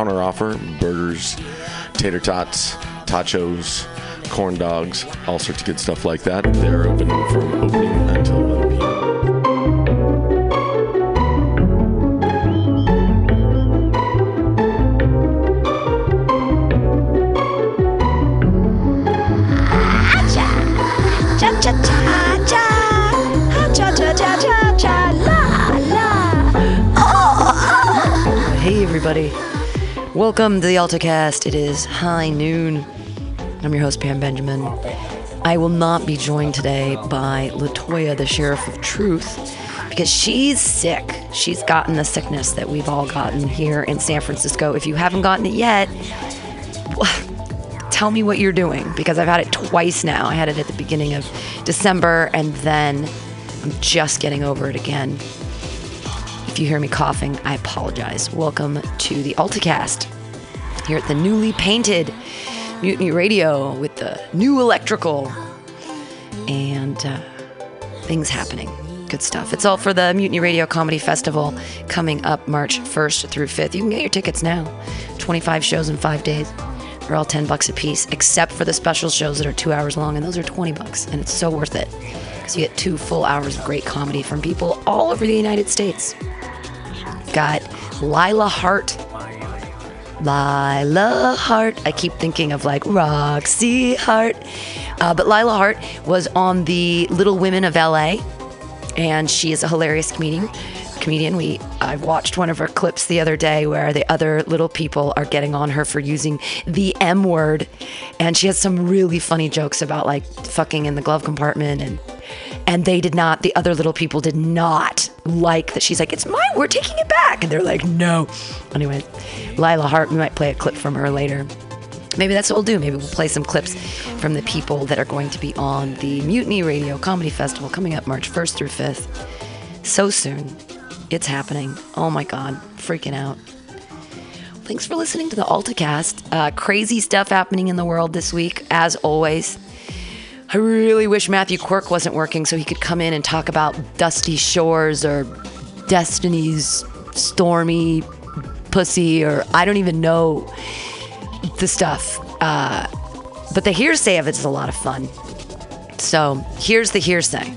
counteroffer burgers, tater tots, tachos, corn dogs, all sorts of good stuff like that. They're open from opening until Welcome to the AltaCast. It is high noon. I'm your host, Pam Benjamin. I will not be joined today by Latoya, the Sheriff of Truth, because she's sick. She's gotten the sickness that we've all gotten here in San Francisco. If you haven't gotten it yet, tell me what you're doing because I've had it twice now. I had it at the beginning of December and then I'm just getting over it again. If you hear me coughing, I apologize. Welcome to the AltaCast here at the newly painted Mutiny Radio with the new electrical and uh, things happening. Good stuff. It's all for the Mutiny Radio Comedy Festival coming up March 1st through 5th. You can get your tickets now. 25 shows in five days. They're all 10 bucks a piece, except for the special shows that are two hours long, and those are 20 bucks. And it's so worth it because you get two full hours of great comedy from people all over the United States. Got Lila Hart. Lila Hart. I keep thinking of like Roxy Hart. Uh, but Lila Hart was on the Little Women of LA, and she is a hilarious comedian. Comedian. We I watched one of her clips the other day where the other little people are getting on her for using the M word, and she has some really funny jokes about like fucking in the glove compartment and and they did not the other little people did not like that. She's like it's mine. We're taking it back. And they're like no. Anyway lila hart we might play a clip from her later. Maybe that's what we'll do. Maybe we'll play some clips from the people that are going to be on the mutiny radio comedy festival coming up march 1st through 5th so soon. It's happening. Oh my god. Freaking out. Thanks for listening to the altacast. Uh, crazy stuff happening in the world this week as always I really wish Matthew Quirk wasn't working so he could come in and talk about Dusty Shores or Destiny's Stormy Pussy or I don't even know the stuff. Uh, but the hearsay of it is a lot of fun. So here's the hearsay.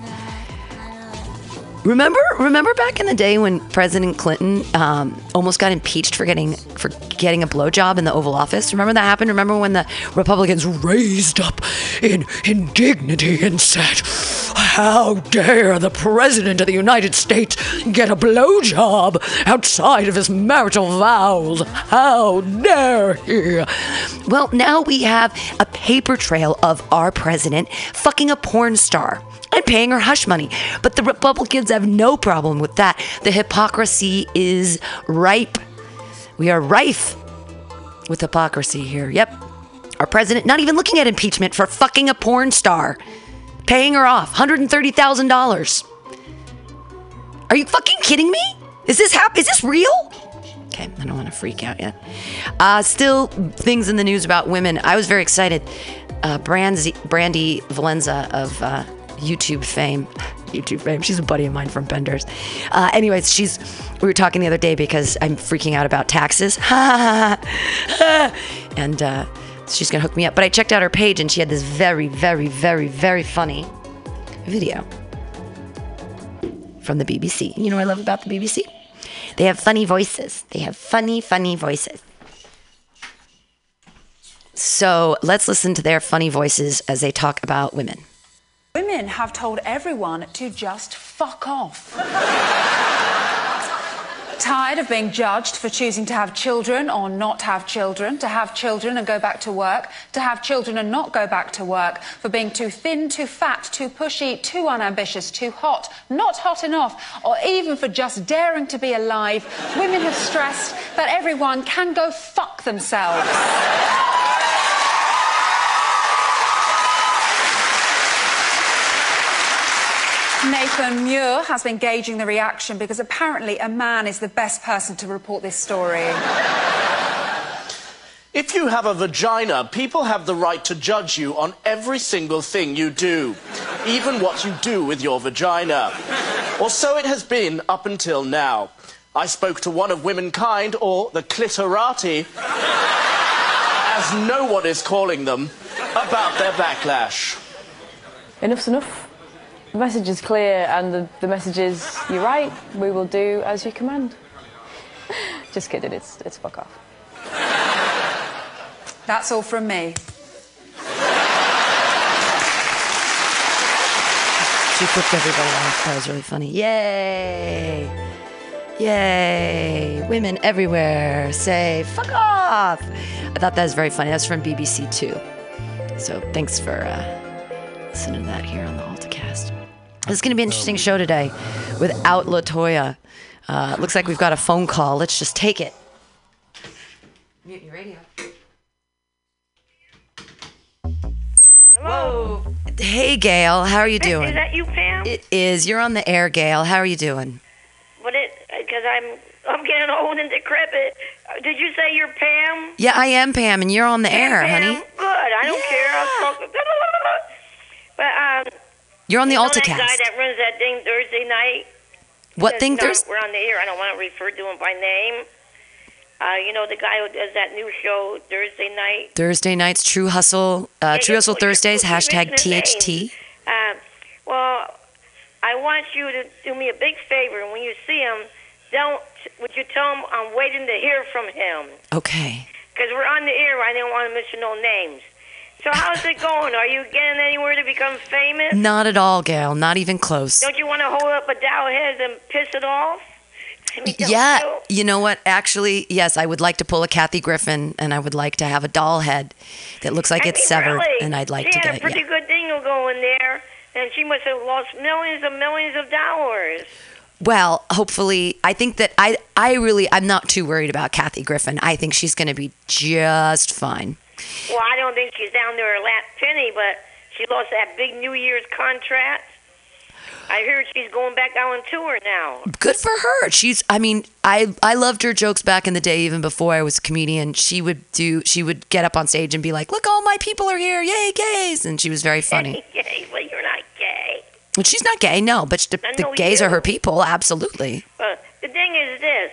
Remember, remember back in the day when President Clinton um, almost got impeached for getting for getting a blowjob in the Oval Office. Remember that happened. Remember when the Republicans raised up in indignity and said, "How dare the President of the United States get a blowjob outside of his marital vows? How dare he?" Well, now we have a paper trail of our president fucking a porn star and paying her hush money. But the Republicans have no problem with that. The hypocrisy is ripe. We are rife with hypocrisy here. Yep. Our president not even looking at impeachment for fucking a porn star, paying her off $130,000. Are you fucking kidding me? Is this hap- is this real? Okay, I don't want to freak out yet. Uh, still, things in the news about women. I was very excited. Uh, Brandy, Brandy Valenza of uh, YouTube fame. YouTube fame. She's a buddy of mine from Benders. Uh, anyways, she's. We were talking the other day because I'm freaking out about taxes. and uh, she's gonna hook me up. But I checked out her page and she had this very, very, very, very funny video from the BBC. You know what I love about the BBC? They have funny voices. They have funny, funny voices. So let's listen to their funny voices as they talk about women. Women have told everyone to just fuck off. Tired of being judged for choosing to have children or not have children, to have children and go back to work, to have children and not go back to work, for being too thin, too fat, too pushy, too unambitious, too hot, not hot enough, or even for just daring to be alive, women have stressed that everyone can go fuck themselves. Nathan Muir has been gauging the reaction because apparently a man is the best person to report this story. If you have a vagina, people have the right to judge you on every single thing you do, even what you do with your vagina. Or so it has been up until now. I spoke to one of womankind, or the clitorati, as no one is calling them, about their backlash. Enough's enough. The message is clear, and the, the message is, you're right, we will do as you command. Just kidding, it's, it's fuck off. That's all from me. She flipped everybody off. That was really funny. Yay! Yay! Women everywhere say fuck off. I thought that was very funny. That's from BBC Two. So thanks for uh, listening to that here on the AltaCast. This is going to be an interesting show today without Latoya. Uh, looks like we've got a phone call. Let's just take it. Mute your radio. Hello. Hey, Gail. How are you doing? Is that you, Pam? It is. You're on the air, Gail. How are you doing? But it, because I'm, I'm getting old and decrepit. Uh, Did you say you're Pam? Yeah, I am Pam, and you're on the air, Pam? honey. Good. I don't care. I'll talk. But um, You're on the you know that guy AltaCast. that runs that thing Thursday night. What thing? There's We're on the air. I don't want to refer to him by name. Uh, you know the guy who does that new show Thursday night. Thursday nights, True Hustle, uh, Yeah, True Hustle Thursdays, hashtag THT. Uh, well, I want you to do me a big favor. and When you see him, don't. Would you tell him I'm waiting to hear from him? Okay. Because we're on the air. I didn't want to mention no names. So how's it going? Are you getting anywhere to become famous? Not at all, Gail. Not even close. Don't you want to hold up a doll head and piss it off? I mean, Yeah, you? you know what? Actually, yes, I would like to pull a Kathy Griffin, and I would like to have a doll head that looks like I it's mean, severed, really, and I'd like she to had get a pretty yeah. good thing going there, and she must have lost millions and millions of dollars. Well, hopefully, I think that I, I really, I'm not too worried about Kathy Griffin. I think she's going to be just fine. Well, I don't think she's down to her last penny, but she lost that big New Year's contract. I heard she's going back out on tour now. good for her. She's I mean, I I loved her jokes back in the day even before I was a comedian. She would do she would get up on stage and be like, "Look, all my people are here. Yay, gays." And she was very funny. gay, well, you're not gay. Well, she's not gay, no, but the, the gays you. are her people, absolutely. Uh, the thing is this: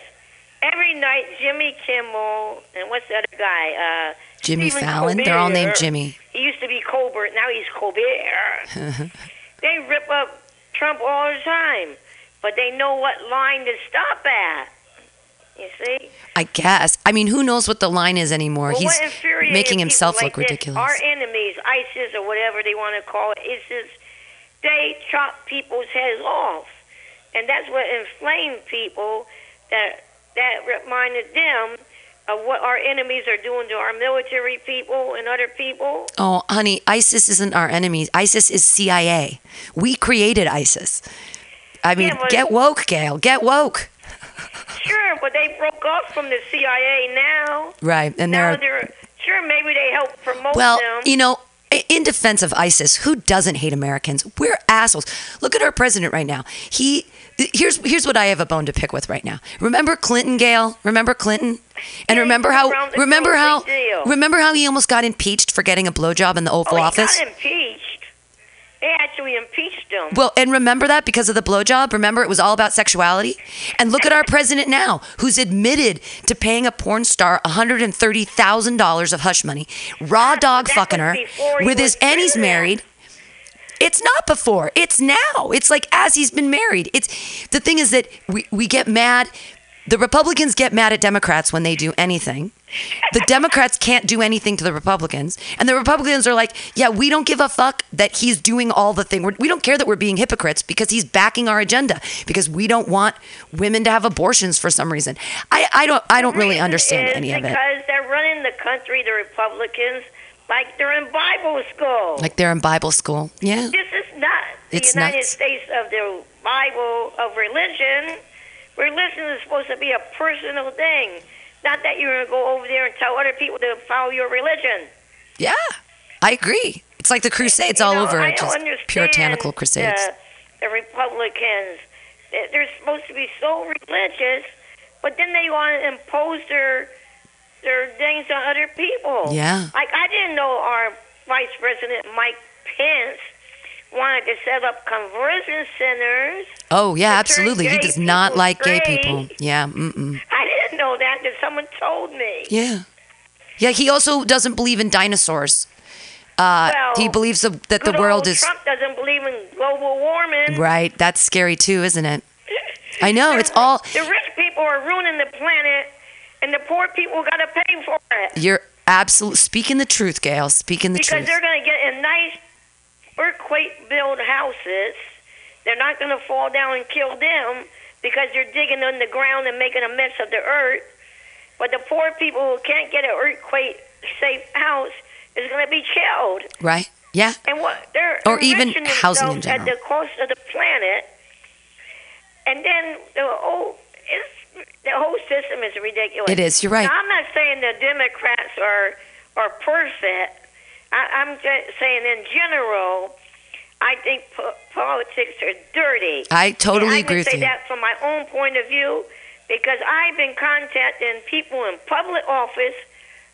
every night, Jimmy Kimmel and what's the other guy? Uh, Jimmy Fallon, they're all named Jimmy. He used to be Colbert, now he's Colbert. they rip up Trump all the time, but they know what line to stop at. You see? I guess. I mean, who knows what the line is anymore? Well, He's making himself like look this, ridiculous. Our enemies, ISIS or whatever they want to call it, ISIS, they chop people's heads off, and that's what inflamed people. That that reminded them of what our enemies are doing to our military people and other people. Oh, honey, ISIS isn't our enemies. ISIS is CIA. We created ISIS. I mean, Yeah, but- get woke, Gail. Get woke. Sure, but they broke off from the CIA now. Right, and now they're they're sure maybe they help promote Well, them. you know, in defense of ISIS, who doesn't hate Americans? We're assholes. Look at our president right now. He here's here's what I have a bone to pick with right now. Remember Clinton, Gail? Remember Clinton? And Yeah, remember how was around the remember how deal. remember how he almost got impeached for getting a blowjob in the Oval oh, Office? he got impeached. They actually impeached him. Well, and remember that because of the blowjob? Remember it was all about sexuality? And look at our president now, who's admitted to paying a porn star $130,000 of hush money, raw dog that fucking her, with his, and he's married. It's not before. It's now. It's like as he's been married. It's the thing is that we, we get mad. The Republicans get mad at Democrats when they do anything. The Democrats can't do anything to the Republicans. And the Republicans are like, yeah, we don't give a fuck that he's doing all the thing. We're, we don't care that we're being hypocrites because he's backing our agenda because we don't want women to have abortions for some reason. I, I don't I don't really understand any of it. Because they're running the country, the Republicans, like they're in Bible school. Like they're in Bible school. Yeah. this is not the It's United nuts. States of the Bible of religion. Religion is supposed to be a personal thing, not that you're going to go over there and tell other people to follow your religion. Yeah. I agree. It's like the crusades You all know, over. I don't just understand puritanical crusades. The, the Republicans, they're supposed to be so religious, but then they want to impose their their things on other people. Yeah. Like I didn't know our Vice President Mike Pence wanted to set up conversion centers. Oh yeah, absolutely. He does not like gay people. Yeah. Mm-mm. I didn't know that until someone told me. Yeah. Yeah. He also doesn't believe in dinosaurs. Uh, Well, he believes the, that the world is Trump doesn't believe in global warming. right. That's scary too, isn't it? I know. It's all The rich people are ruining the planet, and the poor people got to pay for it. you're absolute speaking the truth, Gail. Speaking the because truth. Because they're going to get in nice earthquake built houses. They're not going to fall down and kill them because they're digging in the ground and making a mess of the earth. But the poor people who can't get an earthquake safe house is going to be killed. Right? Yeah. And what they're Or even housing in themselves at the cost of the planet. And then the it's, the whole system is ridiculous. It is, you're right. Now, I'm not saying the Democrats are are perfect. I, I'm just saying in general, I think po- politics are dirty. I totally and agree I with can say that from my own point of view because I've been contacting people in public office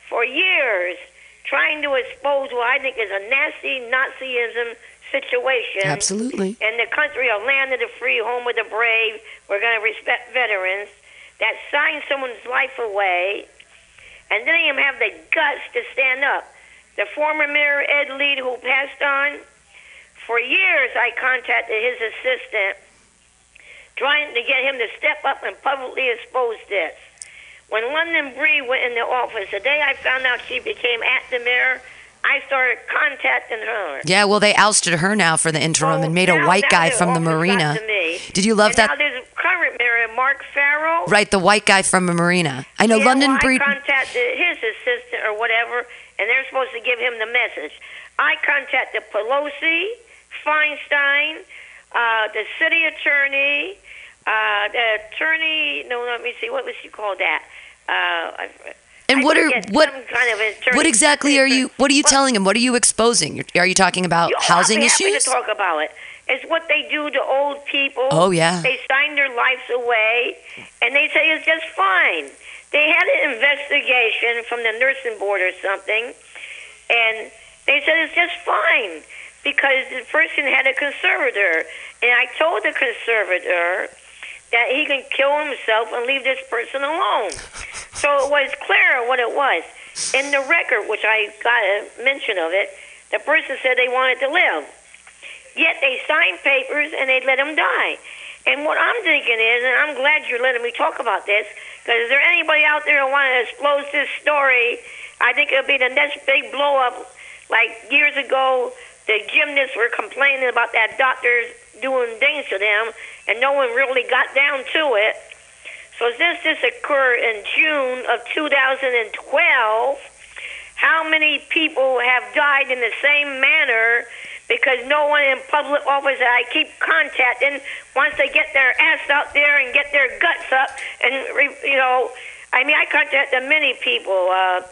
for years trying to expose what I think is a nasty Nazism situation. Absolutely. And the country of land of the free, home of the brave, we're going to respect veterans that sign someone's life away and then even have the guts to stand up. The former mayor, Ed Lee, who passed on, for years I contacted his assistant trying to get him to step up and publicly expose this. When London Breed went in the office, the day I found out she became at the mayor, I started contacting her. Yeah, well, they ousted her now for the interim and made a white guy from the marina. Did you love and that? Now there's a current mayor, Mark Farrell. Right, the white guy from the marina. I know yeah, London well, Breed. I contacted his assistant or whatever, and they're supposed to give him the message. I contacted Pelosi, Feinstein, uh, the city attorney, uh, the attorney. No, let me see. What was she called? That. Uh, I, And I what are what kind of what exactly are you? What are you Well, telling him? What are you exposing? You're- you talking about you- housing happy issues? to talk about it. It's what they do to old people. Oh, yeah. They sign their lives away, and they say it's just fine. They had an investigation from the nursing board or something, and they said it's just fine because the person had a conservator. And I told the conservator that he can kill himself and leave this person alone. So it was clear what it was. In the record, which I got a mention of it, the person said they wanted to live. Yet they signed papers and they let him die. And what I'm thinking is, and I'm glad you're letting me talk about this, because is there anybody out there who want to expose this story? I think it'll be the next big blow up. Like years ago, the gymnasts were complaining about that doctors doing things to them, and no one really got down to it. So since this occurred in June of 2012, how many people have died in the same manner because no one in public office that I keep contacting wants to get their ass out there and get their guts up and you know I mean I contacted many people uh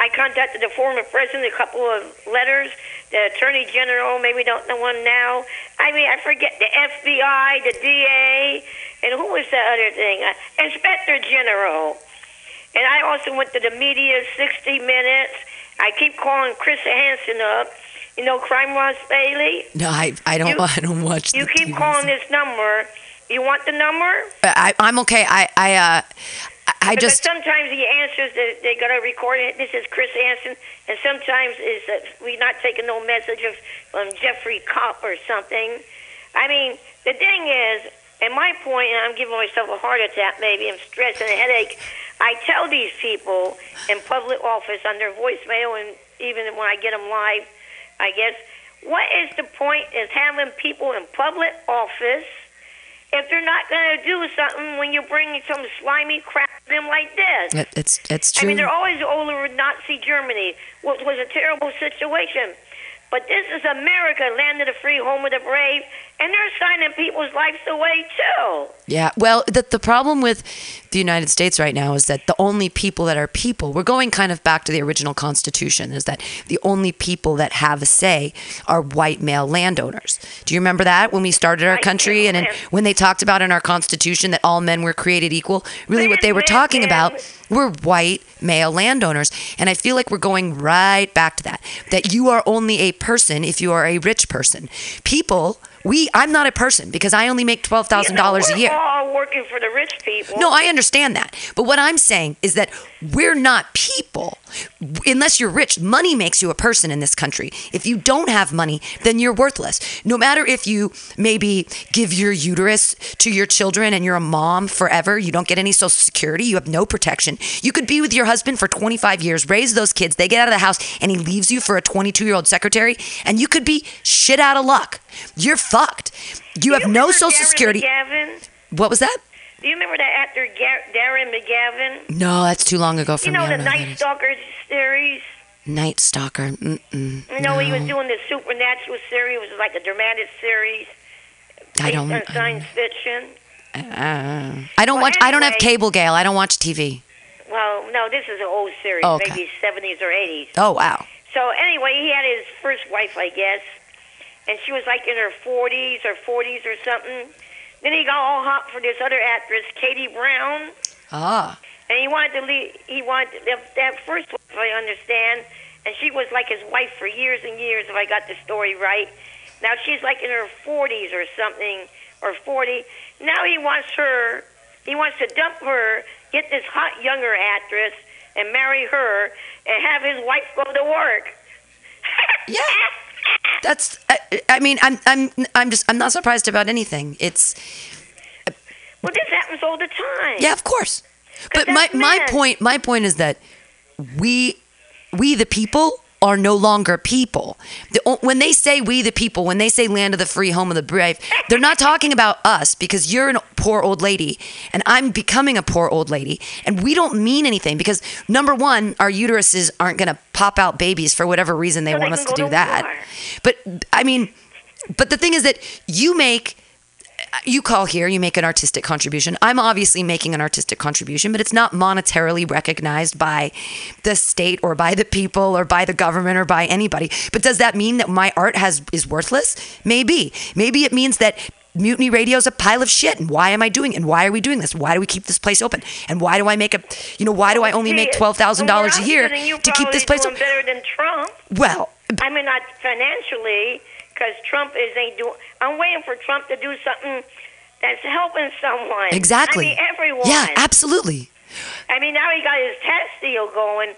I contacted the former president a couple of letters the attorney general maybe don't know one now I mean I forget the FBI the DA and who was the other thing uh, inspector general and I also went to the media 60 minutes. I keep calling Chris Hansen up. You know, Crime Watch Daily. no, I I don't You- I don't watch. You the keep TV, calling this number. You want the number? I I'm okay. I I uh I- just sometimes he answers that they got to record it. This is Chris Hansen, and sometimes is that we not taking no message of from Jeffrey Kopp or something. I mean, the thing is, and my point, and I'm giving myself a heart attack, maybe I'm stressed and a headache. I tell these people in public office on their voicemail, and even when I get them live, I guess, what is the point is having people in public office if they're not going to do something when you bring some slimy crap to them like this? it, it's it's true. I mean, they're always over Nazi Germany, which was a terrible situation. But this is America, land of the free, home of the brave, and they're signing people's lives away too. Yeah. Well, the, the problem with the United States right now is that the only people that are people, we're going kind of back to the original Constitution, is that the only people that have a say are white male landowners. Do you remember that when we started our White country and when they talked about in our Constitution that all men were created equal? Really, what they were Man, talking man, about. Were white male landowners. And I feel like we're going right back to that. That you are only a person if you are a rich person. People, we, I'm not a person because I only make $12,000 You know, a we're year. all working for the rich people. No, I understand that. But what I'm saying is that we're not people unless you're rich. Money makes you a person in this country. If you don't have money, then you're worthless. No matter if you maybe give your uterus to your children and you're a mom forever, you don't get any social security, you have no protection. You could be with your husband for 25 years, raise those kids, they get out of the house, and he leaves you for a 22 year old secretary, and you could be shit out of luck. You're fucked. You have no social security. What was that? Do you remember that actor Gar- Darren McGavin? No, that's too long ago for You me. know the Night. Stalker series. Night Stalker. Mm-mm. You know he was doing the supernatural series. It was like a dramatic series I don't. on I science don't, fiction. uh, I don't Well, watch. I don't have cable, Gail. I don't watch TV. Well, no, this is an old series, Oh, okay. maybe 70s or 80s. Oh wow. So anyway, he had his first wife, I guess, and she was like in her 40s or 40s or something. Then he got all hot for this other actress, Katie Brown, Ah. and he wanted to leave. He wanted that, that first wife, I understand, and she was like his wife for years and years, if I got the story right. Now she's like in her 40s or something, or 40. Now he wants her. He wants to dump her, get this hot younger actress, and marry her, and have his wife go to work. Yeah. That's. I, I mean, I'm. I'm. I'm just. I'm not surprised about anything. It's. Well, this happens all the time. Yeah, of course. But my that's my point. My point is that we, we the people are no longer people. The, when they say we the people, when they say land of the free, home of the brave, they're not talking about us because you're a poor old lady and I'm becoming a poor old lady and we don't mean anything because number one, our uteruses aren't going to pop out babies for whatever reason they So they want us to do to that. But I mean, but the thing is that you make you call here, you make an artistic contribution. I'm obviously making an artistic contribution, but it's not monetarily recognized by the state or by the people or by the government or by anybody. But does that mean that my art has is worthless? Maybe. Maybe it means that Mutiny Radio is a pile of shit. And why am I doing it? And why are we doing this? Why do we keep this place open? And why do I make a, you know, why do I only make twelve thousand dollars a year to keep this place open? better than Trump. Well, I mean, not financially, because Trump is ain't doing. I'm waiting for Trump to do something that's helping someone. exactly. I mean, everyone. Yeah, absolutely. I mean, now he got his tax deal going.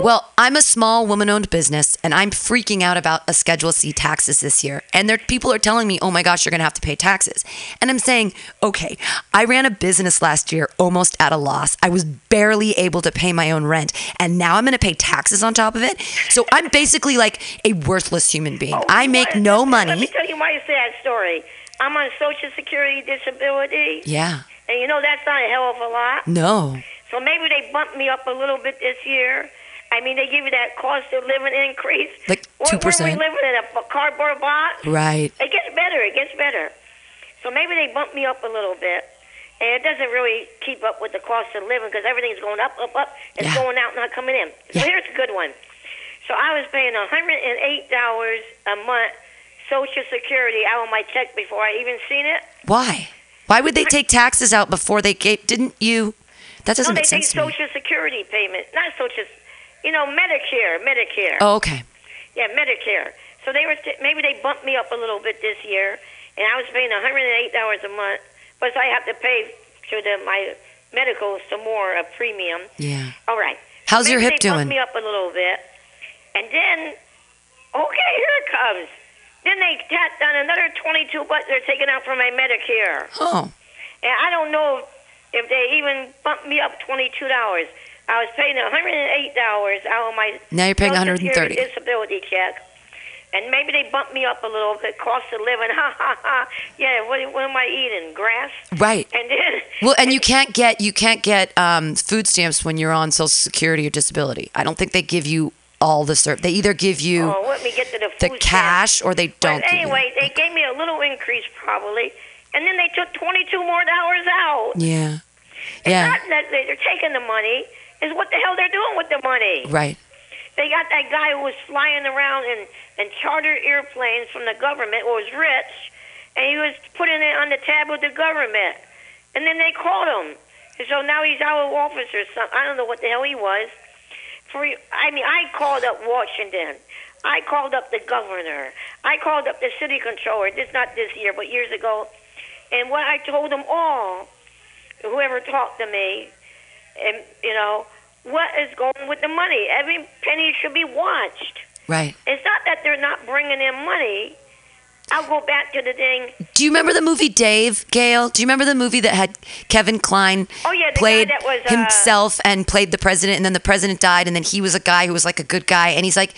Well, I'm a small woman-owned business, and I'm freaking out about a Schedule C taxes this year. And there, people are telling me, "Oh my gosh, you're going to have to pay taxes." And I'm saying, "Okay, I ran a business last year almost at a loss. I was barely able to pay my own rent, and now I'm going to pay taxes on top of it. So I'm basically like a worthless human being. Oh, I make no Let me money. tell you say that story. I'm on Social Security disability, Yeah, and you know that's not a hell of a lot. no, So maybe they bumped me up a little bit this year. I mean, they give you that cost of living increase. Like 2%. Where we living in a cardboard box? right." It gets better. It gets better. So maybe they bumped me up a little bit. And it doesn't really keep up with the cost of living because everything's going up, up, up. It's Yeah. going out, not coming in. So Yeah. here's a good one. So I was paying $108 a month Social Security out of my check before I even seen it. Why? Why would they take taxes out before they gave? Didn't you? That doesn't no, make they take sense to me. Social Security payment, not Social, you know, Medicare, Medicare. Oh, okay. Yeah, Medicare. So they were maybe they bumped me up a little bit this year, and I was paying one hundred and eight dollars a month. Plus, I have to pay to the my medical some more a premium. Yeah. All right. How's your Maybe hip they bumped doing? me up a little bit, and then okay, here it comes. Then they tacked on another twenty-two bucks they're taking out from my Medicare, Oh, and I don't know if they even bumped me up twenty-two dollars. I was paying one hundred and eight dollars out of my Now you're paying 130. disability check. And maybe they bumped me up a little bit, cost of living. Ha ha ha! Yeah, what, what am I eating? Grass. right. And then Well, and you can't get you can't get um, food stamps when you're on Social Security or disability. I don't think they give you all the service. They either give you Oh, let me get the the cash or they don't. But anyway, they gave me a little increase probably, and then they took 22 more dollars out. yeah, It's yeah, not that they- they're taking the money. is what the hell they're doing with the money. right. They got that guy who was flying around in, in charter airplanes from the government, who was rich, and he was putting it on the tab with the government. And then they called him. And so now he's out of office or something. I don't know what the hell he was. For I mean, I called up Washington. I called up the governor. I called up the city controller. This not this year, but years ago. And what I told them all, whoever talked to me, and you know, what is going with the money? Every penny should be watched. Right. It's not that they're not bringing in money. I'll go back to the thing. Do you remember the movie Dave, Gail? Do you remember the movie that had Kevin Kline Oh, yeah, the guy played that was, uh, himself and played the president, and then the president died, and then he was a guy who was like a good guy, and he's like,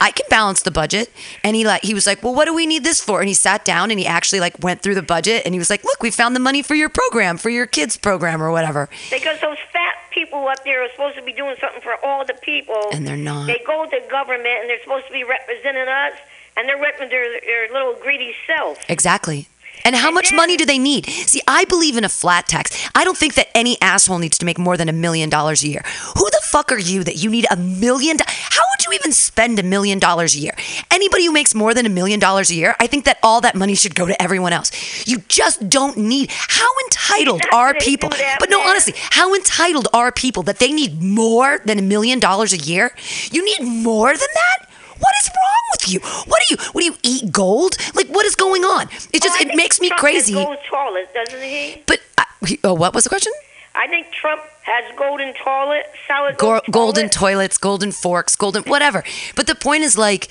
I can balance the budget, and he like he was like, well, what do we need this for? And he sat down and he actually like went through the budget, and he was like, look, we found the money for your program, for your kids program or whatever, Because those fat people up there are supposed to be doing something for all the people. and they're not. They go to government and they're supposed to be representing us, and they're representing their, their little greedy self. Exactly. And how much money do they need? See, I believe in a flat tax. I don't think that any asshole needs to make more than a million dollars a year. Who the fuck are you that you need a million? do- How would you even spend a million dollars a year? Anybody who makes more than a million dollars a year, I think that all that money should go to everyone else. You just don't need. How entitled are people? But no, honestly, how entitled are people that they need more than a million dollars a year? You need more than that? What is wrong with you? What do you? What do you eat gold? Like what is going on? It just oh, it makes me Trump crazy. Has gold toilets, doesn't he? But uh, he- oh, what was the question? I think Trump has golden toilet, solid Go- gold golden toilet. toilets, golden forks, golden whatever. But the point is like,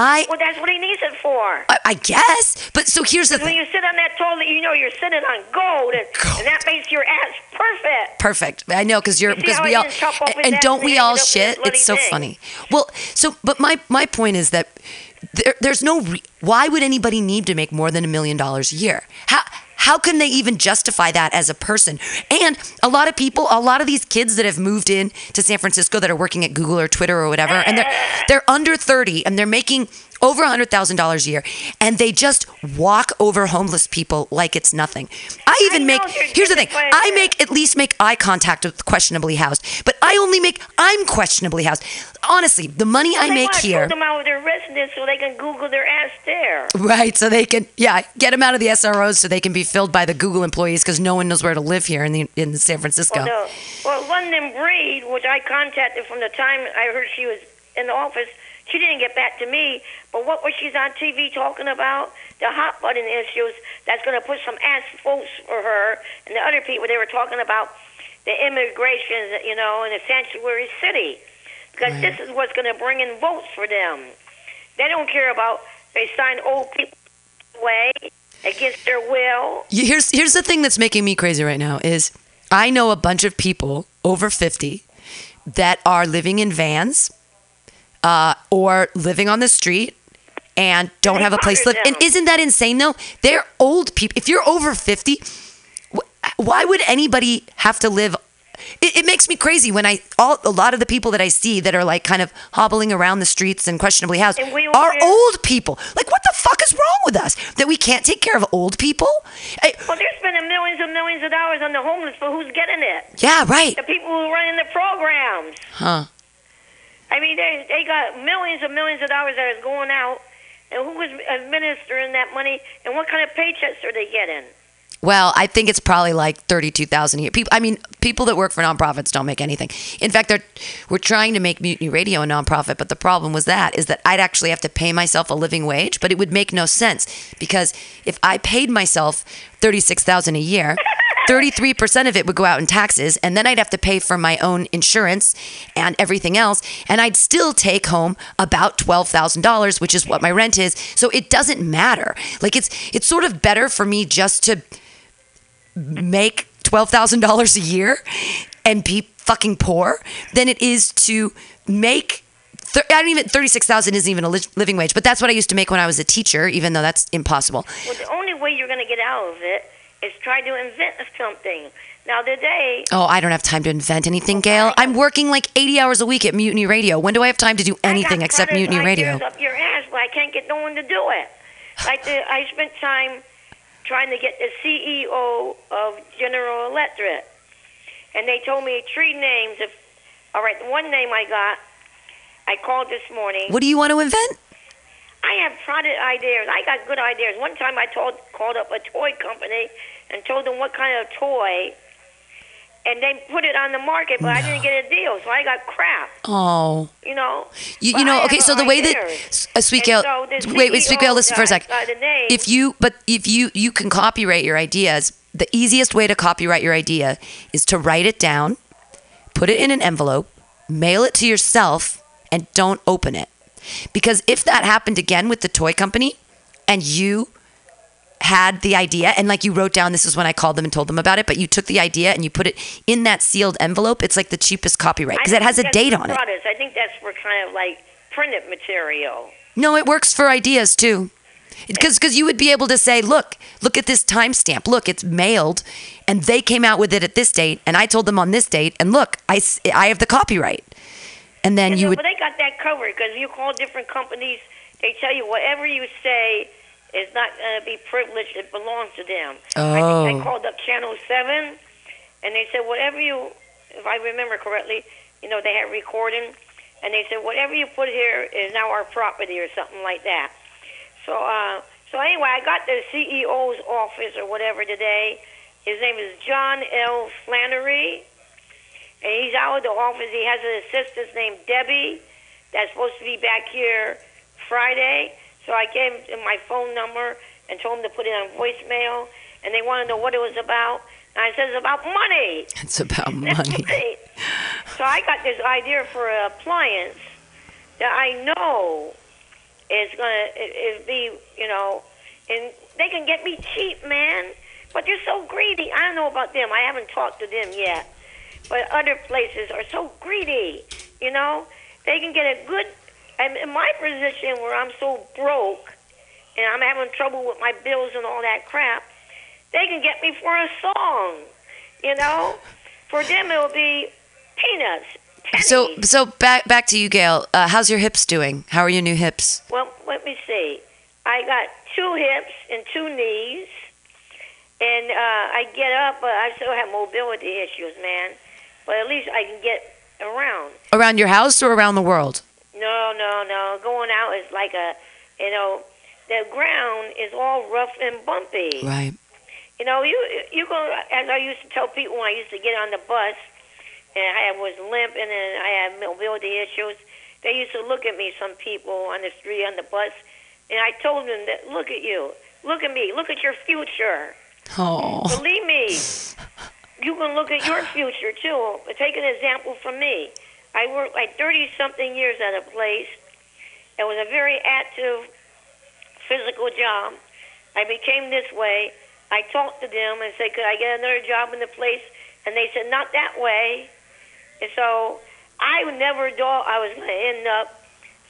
I Well, that's what he needs it for. I, I guess. But so here's the thing: When you sit on that toilet, you know you're sitting on gold, and, and that makes your ass perfect. Perfect. I know because you're because how we all didn't chop off and, and don't we all it up in shit? It's so thing? funny. Well, so but my my point is that there, there's no re- why would anybody need to make more than a million dollars a year? How how can they even justify that as a person? And a lot of people, a lot of these kids that have moved in to San Francisco that are working at Google or Twitter or whatever, and they're they're under 30 and they're making over $100,000 a year and they just walk over homeless people like it's nothing. I even know make Here's the thing. I make at least make eye contact with questionably housed, but I only make I'm questionably housed. Honestly, the money I They make here them out of their residence so they can Google their ass there. Right, so they can, yeah, get them out of the SROs so they can be filled by the Google employees because no one knows where to live here in the in San Francisco. Well, no. well, London Breed, which I contacted from the time I heard she was in the office, she didn't get back to me. But what was she's on TV talking about? The hot button issues that's going to put some ass votes for her and the other people. They were talking about the immigration, you know, in a sanctuary city because this is what's going to bring in votes for them. They don't care about they sign old people away against their will. Here's here's the thing that's making me crazy right now is I know a bunch of people over 50 that are living in vans uh, or living on the street and don't have a place to live. And isn't that insane though? They're old people. If you're over 50, wh- why would anybody have to live it, it makes me crazy when I all a lot of the people that I see that are like kind of hobbling around the streets and questionably housed And we are old people. Like what the fuck is wrong with us that we can't take care of old people? I- Well, they're spending millions and millions of dollars on the homeless, but who's getting it? yeah, right. The people who are running the programs. Huh. I mean, they they got millions and millions of dollars that is going out, and who is administering that money, and what kind of paychecks are they getting? Well, I think it's probably like thirty-two thousand a year. People, I mean, people that work for nonprofits don't make anything. In fact, they're we're trying to make Mutiny Radio a nonprofit, but the problem was that is that I'd actually have to pay myself a living wage, but it would make no sense because if I paid myself thirty-six thousand a year. 33% of it would go out in taxes and then I'd have to pay for my own insurance and everything else and I'd still take home about $12,000 which is what my rent is so it doesn't matter like it's it's sort of better for me just to make $12,000 a year and be fucking poor than it is to make I don't even 36,000 isn't even a living wage, but that's what I used to make when I was a teacher, even though that's impossible. Well, the only way you're going to get out of it is try to invent something. Now today, Oh, I don't have time to invent anything, Gail. I'm working like 80 hours a week at Mutiny Radio. When do I have time to do anything except Mutiny Radio? Up your ass, but I can't get no one to do it. Like the, I spent time trying to get the CEO of General Electric, and they told me three names. If all right, the one name I got, I called this morning. What do you want to invent? I have product ideas. I got good ideas. One time I told called up a toy company and told them what kind of toy, and they put it on the market, but I didn't get a deal, so I got crap. Oh. You know. You, you know, I okay, so the way that ideas. uh, Sweet Gail, so wait, wait, Sweet Gail, listen for a sec. got the name. If you, but if you, you can copyright your ideas. The easiest way to copyright your idea is to write it down, put it in an envelope, mail it to yourself, and don't open it. Because if that happened again with the toy company, and you had the idea and like you wrote down this is when I called them and told them about it, but you took the idea and you put it in that sealed envelope, it's like the cheapest copyright because it has a date on it. I think that's for kind of like printed material. No, it works for ideas too. Because because you would be able to say, look, look at this timestamp. Look, it's mailed, and they came out with it at this date, and I told them on this date, and look, I I have the copyright. And then And you so- would But they got that covered because you call different companies, they tell you whatever you say is not going to be privileged. It belongs to them. I think Oh. I called up Channel Seven, and they said whatever you, if I remember correctly, you know they had recording, and they said whatever you put here is now our property or something like that. So, uh, so anyway, I got the CEO's office or whatever today. His name is John L. Flannery, and he's out of the office. He has an assistant named Debbie that's supposed to be back here Friday. So I gave him my phone number and told him to put it on voicemail, and they want to know what it was about. And I said it's about money. it's about money. right. So I got this idea for an appliance that I know is gonna it, it be you know, and they can get me cheap, man. But they're so greedy. I don't know about them. I haven't talked to them yet. But other places are so greedy. You know, they can get a good. I'm in my position where I'm so broke, and I'm having trouble with my bills and all that crap. They can get me for a song. You know, for them it'll be peanuts. So so back back to you, Gail. Uh, how's your hips doing? How are your new hips? Well, let me see. I got two hips and two knees, and uh, I get up, but I still have mobility issues, man. But at least I can get around. Around your house or around the world? No, no, no. Going out is like a, you know, the ground is all rough and bumpy. Right. You know, you you go as I used to tell people when I used to get on the bus, and I was limp, and then I had mobility issues. They used to look at me, some people on the street on the bus, and I told them that look at you, look at me, look at your future. Oh. Believe me, you can look at your future too. Take an example from me. I worked like 30 something years at a place. It was a very active physical job. I became this way. I talked to them and said, Could I get another job in the place? And they said, Not that way. And so I never thought I was going to end up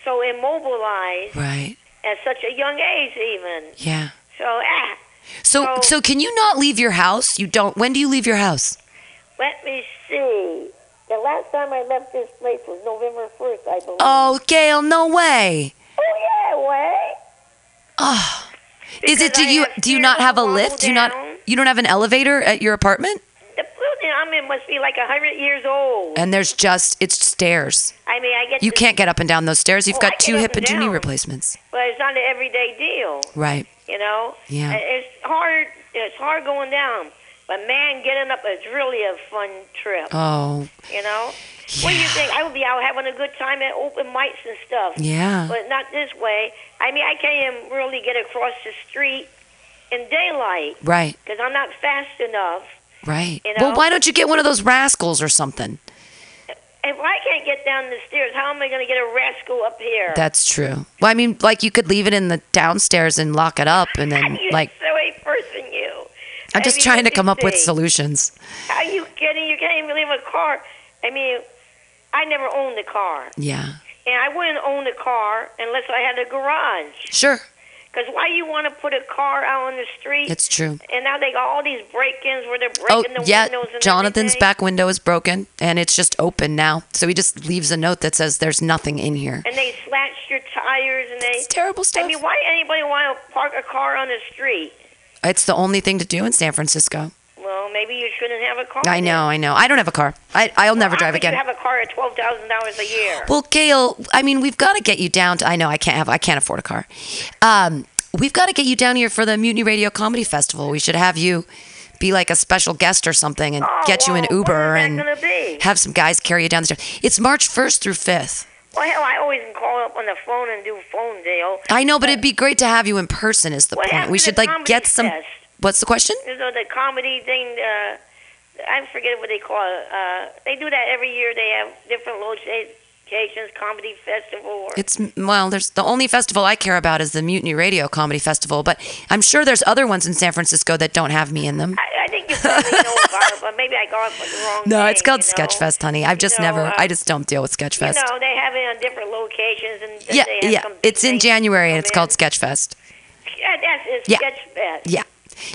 so immobilized Right. at such a young age, even. Yeah. So, ah, So So- so can you not leave your house? You don't. When do you leave your house? Let me see. The last time I left this place was November 1st, I believe. Oh, Gail, no way. Oh, yeah, way. Ah. Is it? Do I you do you not have a lift? Do you not? You don't have an elevator at your apartment? The building I'm in must be like a 100 years old. And there's just it's stairs. I mean, I get You to- can't get up and down those stairs. You've Oh, got two hip and and two knee replacements. Well, it's not an everyday deal, Right. You know? Yeah. It's hard. It's hard going down. But man, getting up is really a fun trip, Oh, you know? What do you think? I would be out having a good time at open mics and stuff. yeah. but not this way. I mean, I can't even really get across the street in daylight Right. because I'm not fast enough. Right. You Well, why don't you get one of those rascals or something? If I can't get down the stairs, how am I going to get a rascal up here? That's true. Well, I mean, like you could leave it in the downstairs and lock it up, and then You're like so a person, you. I'm I just mean, trying to come up with solutions. How are you kidding? You can't even leave a car. I mean, I never owned a car, Yeah. and I wouldn't own a car unless I had a garage. Sure. Because why you want to put a car out on the street? It's true. And now they got all these break-ins where they're Oh, breaking the yeah. windows and Jonathan's everything. back window is broken and it's just open now. So he just leaves a note that says there's nothing in here. And they slash your tires and they. It's terrible stuff. I mean, why anybody want to park a car on the street? It's the only thing to do in San Francisco. Well, maybe you shouldn't have a car. I know, I know. I don't have a car. I, I'll never How drive again. You have a car at twelve thousand dollars a year. Well, Gail, I mean, we've got to get you down to. I know I can't have. I can't afford a car. Um, we've got to get you down here for the Mutiny Radio Comedy Festival. We should have you be like a special guest or something and Oh, get you an Uber and that gonna be? have some guys carry you down the stairs. It's March 1st through 5th. Well, hell, I always can call up on the phone and do phone deal. I know, but it'd be great to have you in person. Is the point? We should like get some. fest? What's the question? You know the comedy thing. Uh, I forget what they call it. Uh, they do that every year. They have different locations, comedy festival. Or, It's well, there's the only festival I care about is the Mutiny Radio Comedy Festival, but I'm sure there's other ones in San Francisco that don't have me in them. I, I think you probably know about it, but maybe I got it the wrong. No, thing, it's called you know? Sketchfest, honey. I've just You know, never. uh, I just don't deal with Sketchfest. You know, they have it on different locations, and yeah, they have yeah. It's in January and it's called. Sketchfest. Yeah, that's it's Yeah. Sketchfest. Yeah.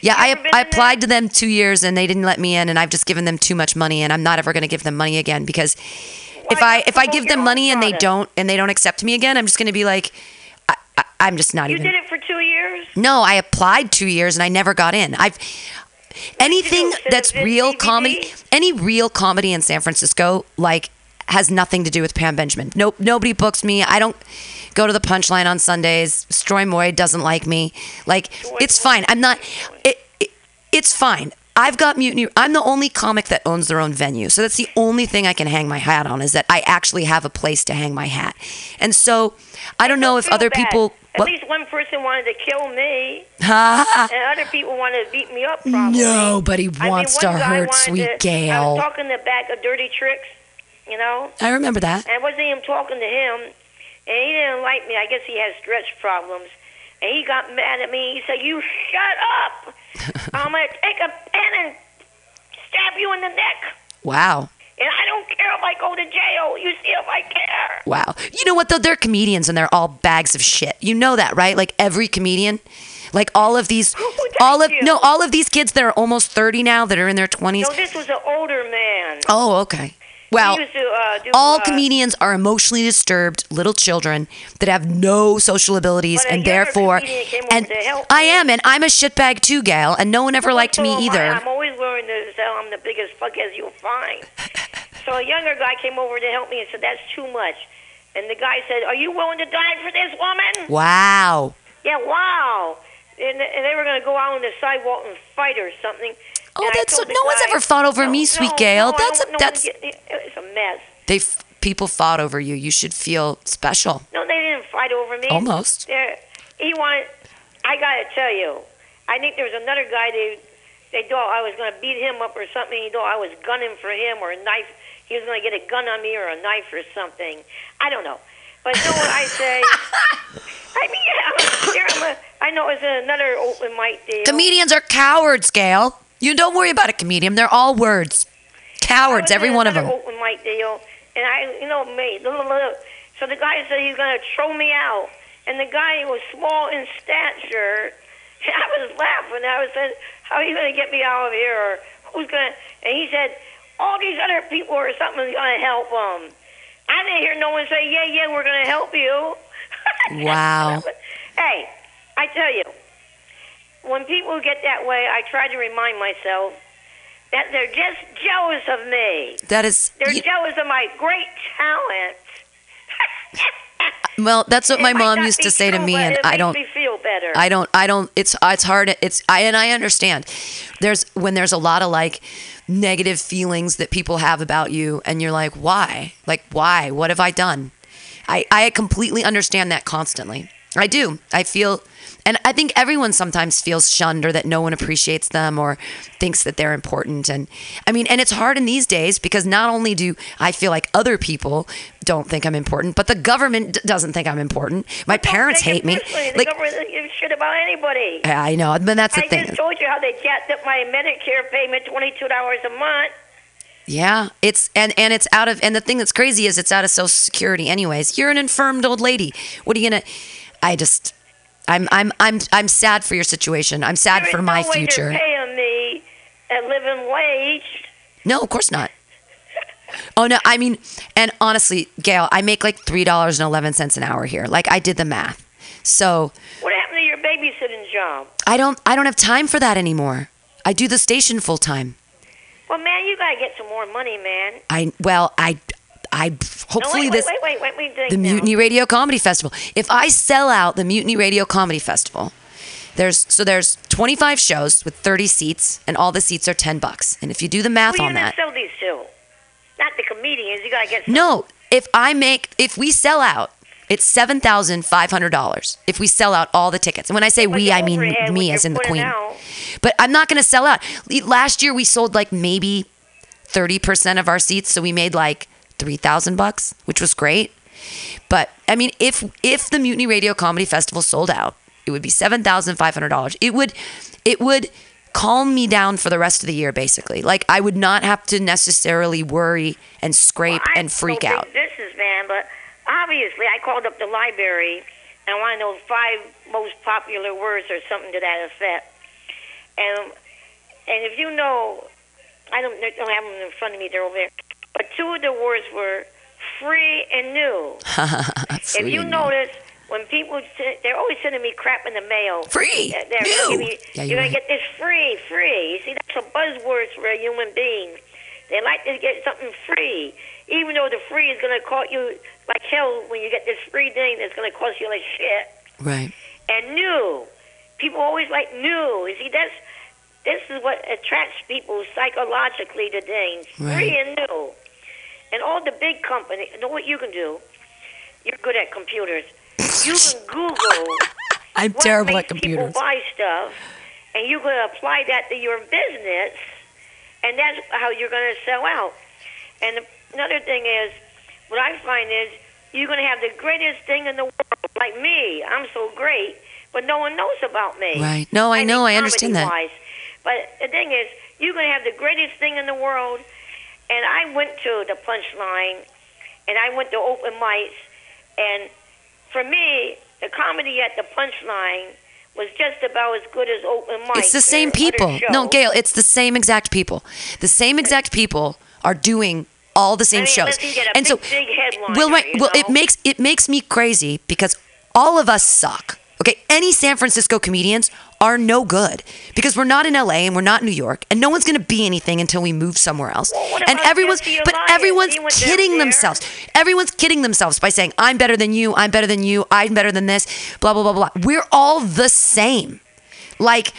Yeah, I, I applied to them two years and they didn't let me in, and I've just given them too much money, and I'm not ever going to give them money again because if I if I give them money and they don't and they don't accept me again, I'm just going to be like, I, I, I'm just not You even. You did it for two years. No, I applied two years and I never got in. I've anything that's real DVD? comedy, any real comedy in San Francisco, like has nothing to do with Pam Benjamin. Nope, nobody books me. I don't go to the Punchline on Sundays. Stroy Moy doesn't like me. Like it's fine. I'm not. It, it, it's fine. I've got mutiny. I'm the only comic that owns their own venue, so that's the only thing I can hang my hat on is that I actually have a place to hang my hat. And so I don't know if other bad. people. At What? least one person wanted to kill me, and other people wanted to beat me up. Probably. Nobody I mean, wants to hurt sweet to- I Gail. was talking the back of Dirty Tricks, you know, I remember that. and I wasn't even talking to him, and he didn't like me. I guess he has stretch problems, and he got mad at me. He said, "You shut up! I'm gonna take a pen and stab you in the neck." Wow. And I don't care if I go to jail. You see if I care. Wow. You know what though? They're comedians and they're all bags of shit. You know that, right? Like every comedian. Like all of these oh, all of you. no, all of these kids that are almost 30 now that are in their 20s. No, this was an older man. Oh, okay. Well, to, uh, do, all uh, comedians are emotionally disturbed little children that have no social abilities and therefore comedian came over and I am and I'm a shitbag too, Gail, and no one ever liked So me am I. either. I'm always willing to say I'm the biggest fuck as you'll find. so a younger guy came over to help me and said, that's too much. And the guy said, are you willing to die for this woman? Wow. Yeah, wow. And, and they were going to go out on the sidewalk and fight or something. Oh, And that's told no the one's ever fought over No, me, sweet no, Gail. no, That's a- that's- get- It's a mess. They people fought over you. You should feel special. No, they didn't fight over me. Almost. They're, he wanted. I gotta tell you, I think there was another guy. They they thought I was gonna beat him up or something. He thought I was gunning for him or a knife. He was gonna get a gun on me or a knife or something. I don't know. But you know what I say? I mean, yeah, here I'm a, I know it's another open mic deal. Comedians are cowards, Gail. You don't worry about a comedian. They're all words. Cowards, every one of them. Open mic deal, and I, you know, me. So the guy said he's gonna throw me out, and the guy was small in stature. And I was laughing. I was saying, "How are you gonna get me out of here? Or who's gonna?" And he said, "All these other people or something's gonna help them." I didn't hear no one say, "Yeah, yeah, we're gonna help you." Wow. hey, I tell you, when people get that way, I try to remind myself that they're just jealous of me. That is They're you- jealous of my great talent. well. That's what It my mom used to say to me, and I don't. me feel better. I don't. I don't. It's it's hard. It's I and I understand. There's when there's a lot of like negative feelings that people have about you, and you're like, why? Like why? What have I done? I I completely understand that constantly. I do. I feel. And I think everyone sometimes feels shunned or that no one appreciates them or thinks that they're important. And I mean, and it's hard in these days because not only do I feel like other people don't think I'm important, but the government d- doesn't think I'm important. My parents hate me. The Like, government doesn't give shit about anybody. yeah, I know, but that's the I thing. just told you how they jacked up my Medicare payment twenty-two dollars a month. Yeah, it's and and it's out of and the thing that's crazy is it's out of Social Security anyways. You're an infirmed old lady. What are you gonna? I just I'm I'm I'm I'm sad for your situation. I'm sad There for my no way future. They're paying me a living wage. No, of course not. Oh no, I mean, and honestly, Gail, I make like three dollars and eleven cents an hour here. Like I did the math, so What happened to your babysitting job? I don't I don't have time for that anymore. I do the station full time. Well, man, you gotta get some more money, man. I well, I I No, hopefully wait, this wait, wait, wait, wait, the. Mutiny Radio Comedy Festival. If I sell out the Mutiny Radio Comedy Festival, there's so there's 25 shows with 30 seats, and all the seats are 10 bucks. And if you do the math on that, sell these to? Not the comedians. You gotta get. Some. no, if I make if we sell out. It's seven thousand five hundred dollars if we sell out all the tickets. And when I say we, I mean me, as in the queen. out. But I'm not going to sell out. Last year we sold like maybe thirty percent of our seats, so we made like three thousand bucks, which was great. But I mean, if if the Mutiny Radio Comedy Festival sold out, it would be seven thousand five hundred dollars. It would it would calm me down for the rest of the year, basically. Like I would not have to necessarily worry and scrape Well, and freak out. Big businessman, but obviously I called up the library and I want to know five most popular words or something to that effect. And and if you know, I don't, I don't have them in front of me; they're over there. But two of the words were free and new. if you notice, when people they're always sending me crap in the mail. Free, They're, new. me- Yeah, you're you're gonna right. get this free, free. You see, that's a buzzword for a human being. They like to get something free, even though the free is gonna cost you like hell when you get this free thing that's gonna cost you like shit. Right. And new, people always like new. You see, that's this is what attracts people psychologically to things. Free and new. And all the big companies, know what you can do? You're good at computers. You can Google I'm what terrible makes at computers. people buy stuff, and you can apply that to your business, and that's how you're going to sell out. And another thing is, what I find is you're going to have the greatest thing in the world. Like me, I'm so great, but no one knows about me. Right. No, I know, I understand that. comedy-wise. But the thing is, you're going to have the greatest thing in the world. And I went to the punchline, and I went to open mics, and for me, the comedy at the punchline was just about as good as open mics. It's the same people. No. Gail, it's the same exact people. The same exact people are doing all the same I mean, shows. and big, so big right, well, it makes it makes me crazy because all of us suck. Okay, any San Francisco comedians are no good because we're not in LA and we're not in New York, and no one's going to be anything until we move somewhere else. what and everyone's, but Elias? everyone's kidding themselves. Everyone's kidding themselves by saying, "I'm better than you. I'm better than you. I'm better than this." Blah blah blah blah. We're all the same. Like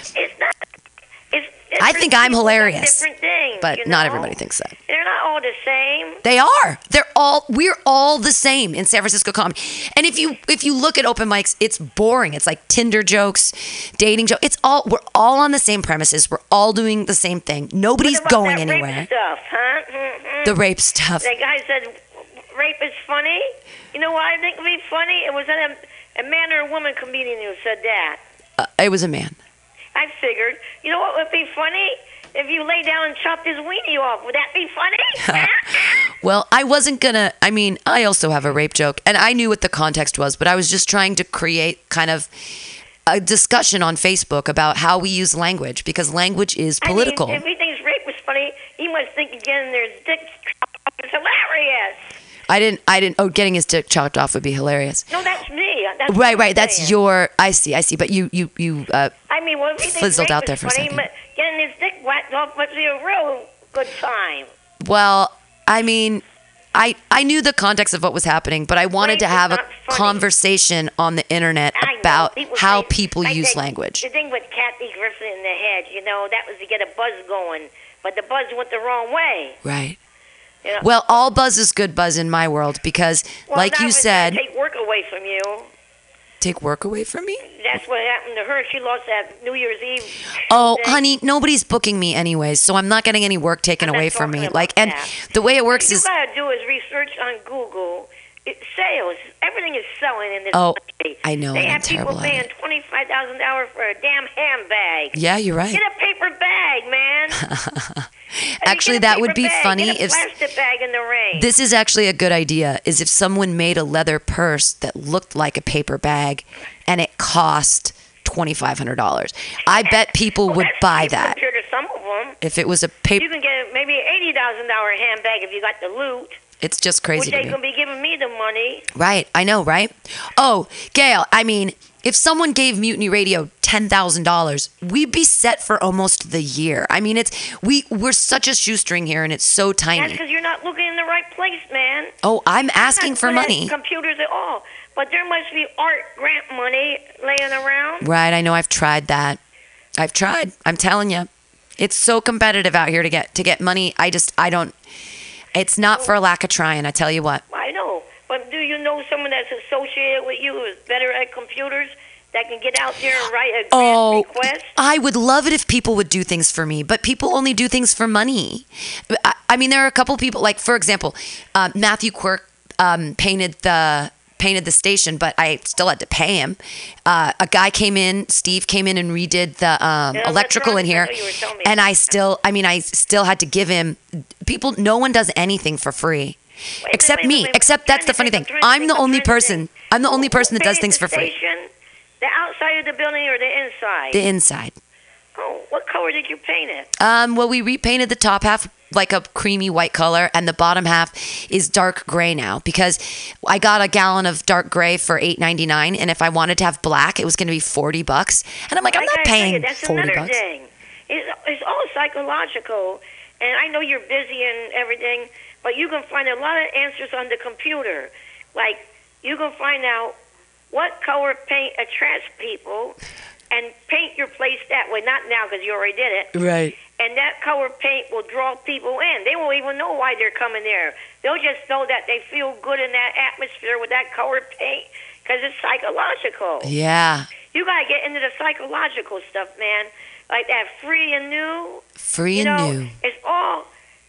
I think I'm hilarious, Different things, but you not everybody thinks that. They're not all the same. They are. They're all. We're all the same in San Francisco comedy. And if you if you look at open mics, it's boring. It's like Tinder jokes, dating jokes. It's all. We're all on the same premises. We're all doing the same thing. Nobody's going anywhere. Rape stuff, huh? Mm-mm. The rape stuff. That guy said rape is funny. You know what I think it'd be funny? It was a, a man or a woman comedian who said that. Uh, it was a man. I figured. You know what would be funny? If you lay down and chopped his weenie off, would that be funny? Well, I wasn't gonna. I mean, I also have a rape joke, and I knew what the context was, but I was just trying to create kind of a discussion on Facebook about how we use language because language is political. I mean, if he thinks rape was funny, he must think again there's dicks chopped off is hilarious. I didn't. I didn't. Oh, getting his dick chopped off would be hilarious. No, that's me. That's Right, right. That's your. I see. I see. But you, you, you. Uh, I mean, well, he thinks fizzled out there for a second. Getting his dick whacked off be a real good time. well, I mean, I, I knew the context of what was happening, but I wanted to have a conversation on the internet I about people how say- people like use language. The thing with Kathy Griffin in the head, you know, that was to get a buzz going, but the buzz went the wrong way. Right. You know? Well, all buzz is good buzz in my world because, Well, like you said, take work away from you. Take work away from me. That's what happened to her. She lost that New Year's Eve. Oh, thing. honey, nobody's booking me anyways, so I'm not getting any work taken away from me. Like, and that. the way it works What you is, gotta do is research on Google. It, sales. Everything is selling in this Oh, country. I know, They and I'm have people paying twenty five thousand dollars for a damn handbag. yeah, you're right. Get a paper bag, man. Actually, that would be bag. funny if- plastic bag in the rain. This is actually a good idea. Is if someone made a leather purse that looked like a paper bag, and it cost $2,500. I bet people Well, would buy that to some of them. if it was a paper. You can get maybe an eighty thousand dollar handbag if you got the loot, It's just crazy to they me. gonna be giving me the money. Right, I know, right? Oh, Gail, I mean, if someone gave Mutiny Radio ten thousand dollars, we'd be set for almost the year. I mean, it's we we're such a shoestring here, and it's so That's tiny. because you're not looking in the right place, man. Oh, I'm asking not for money. Computers at all, but there must be art grant money laying around. Right, I know. I've tried that. I've tried. I'm telling you, it's so competitive out here to get to get money. I just I don't. It's not for a lack of trying. I tell you what. I know, but do you know someone that's associated with you who's better at computers that can get out there and write a Oh, request? I would love it if people would do things for me, but people only do things for money. I, I mean, there are a couple people, like for example, uh, Matthew Quirk um, painted the painted the station, but I still had to pay him. Uh, a guy came in, Steve came in and redid the um, electrical in I here, know you were telling me and I still, I mean, I still had to give him. People, no one does anything for free. Wait, Except wait, wait, me. Except that's the funny thing. I'm I'm the only think, I'm trying to person. I'm the only person that does things for free. The outside of the building or the inside? The inside. Oh, what color did you paint it? Um, well, we repainted the top half like a creamy white color, and the bottom half is dark gray now because I got a gallon of dark gray for eight ninety nine, and if I wanted to have black, it was going to be forty bucks. And I'm like, I'm not tell you, paying that's forty another bucks. thing. It's, it's all psychological, and I know you're busy and everything, but you can find a lot of answers on the computer. Like you can find out what color paint attracts people, and paint your place that way. Not now because you already did it. Right. and that color paint will draw people in. They won't even know why they're coming there. They'll just know that they feel good in that atmosphere with that color paint because it's psychological. Yeah. You gotta get into the psychological stuff, man. Like that free and new. Free you and know, new. it's all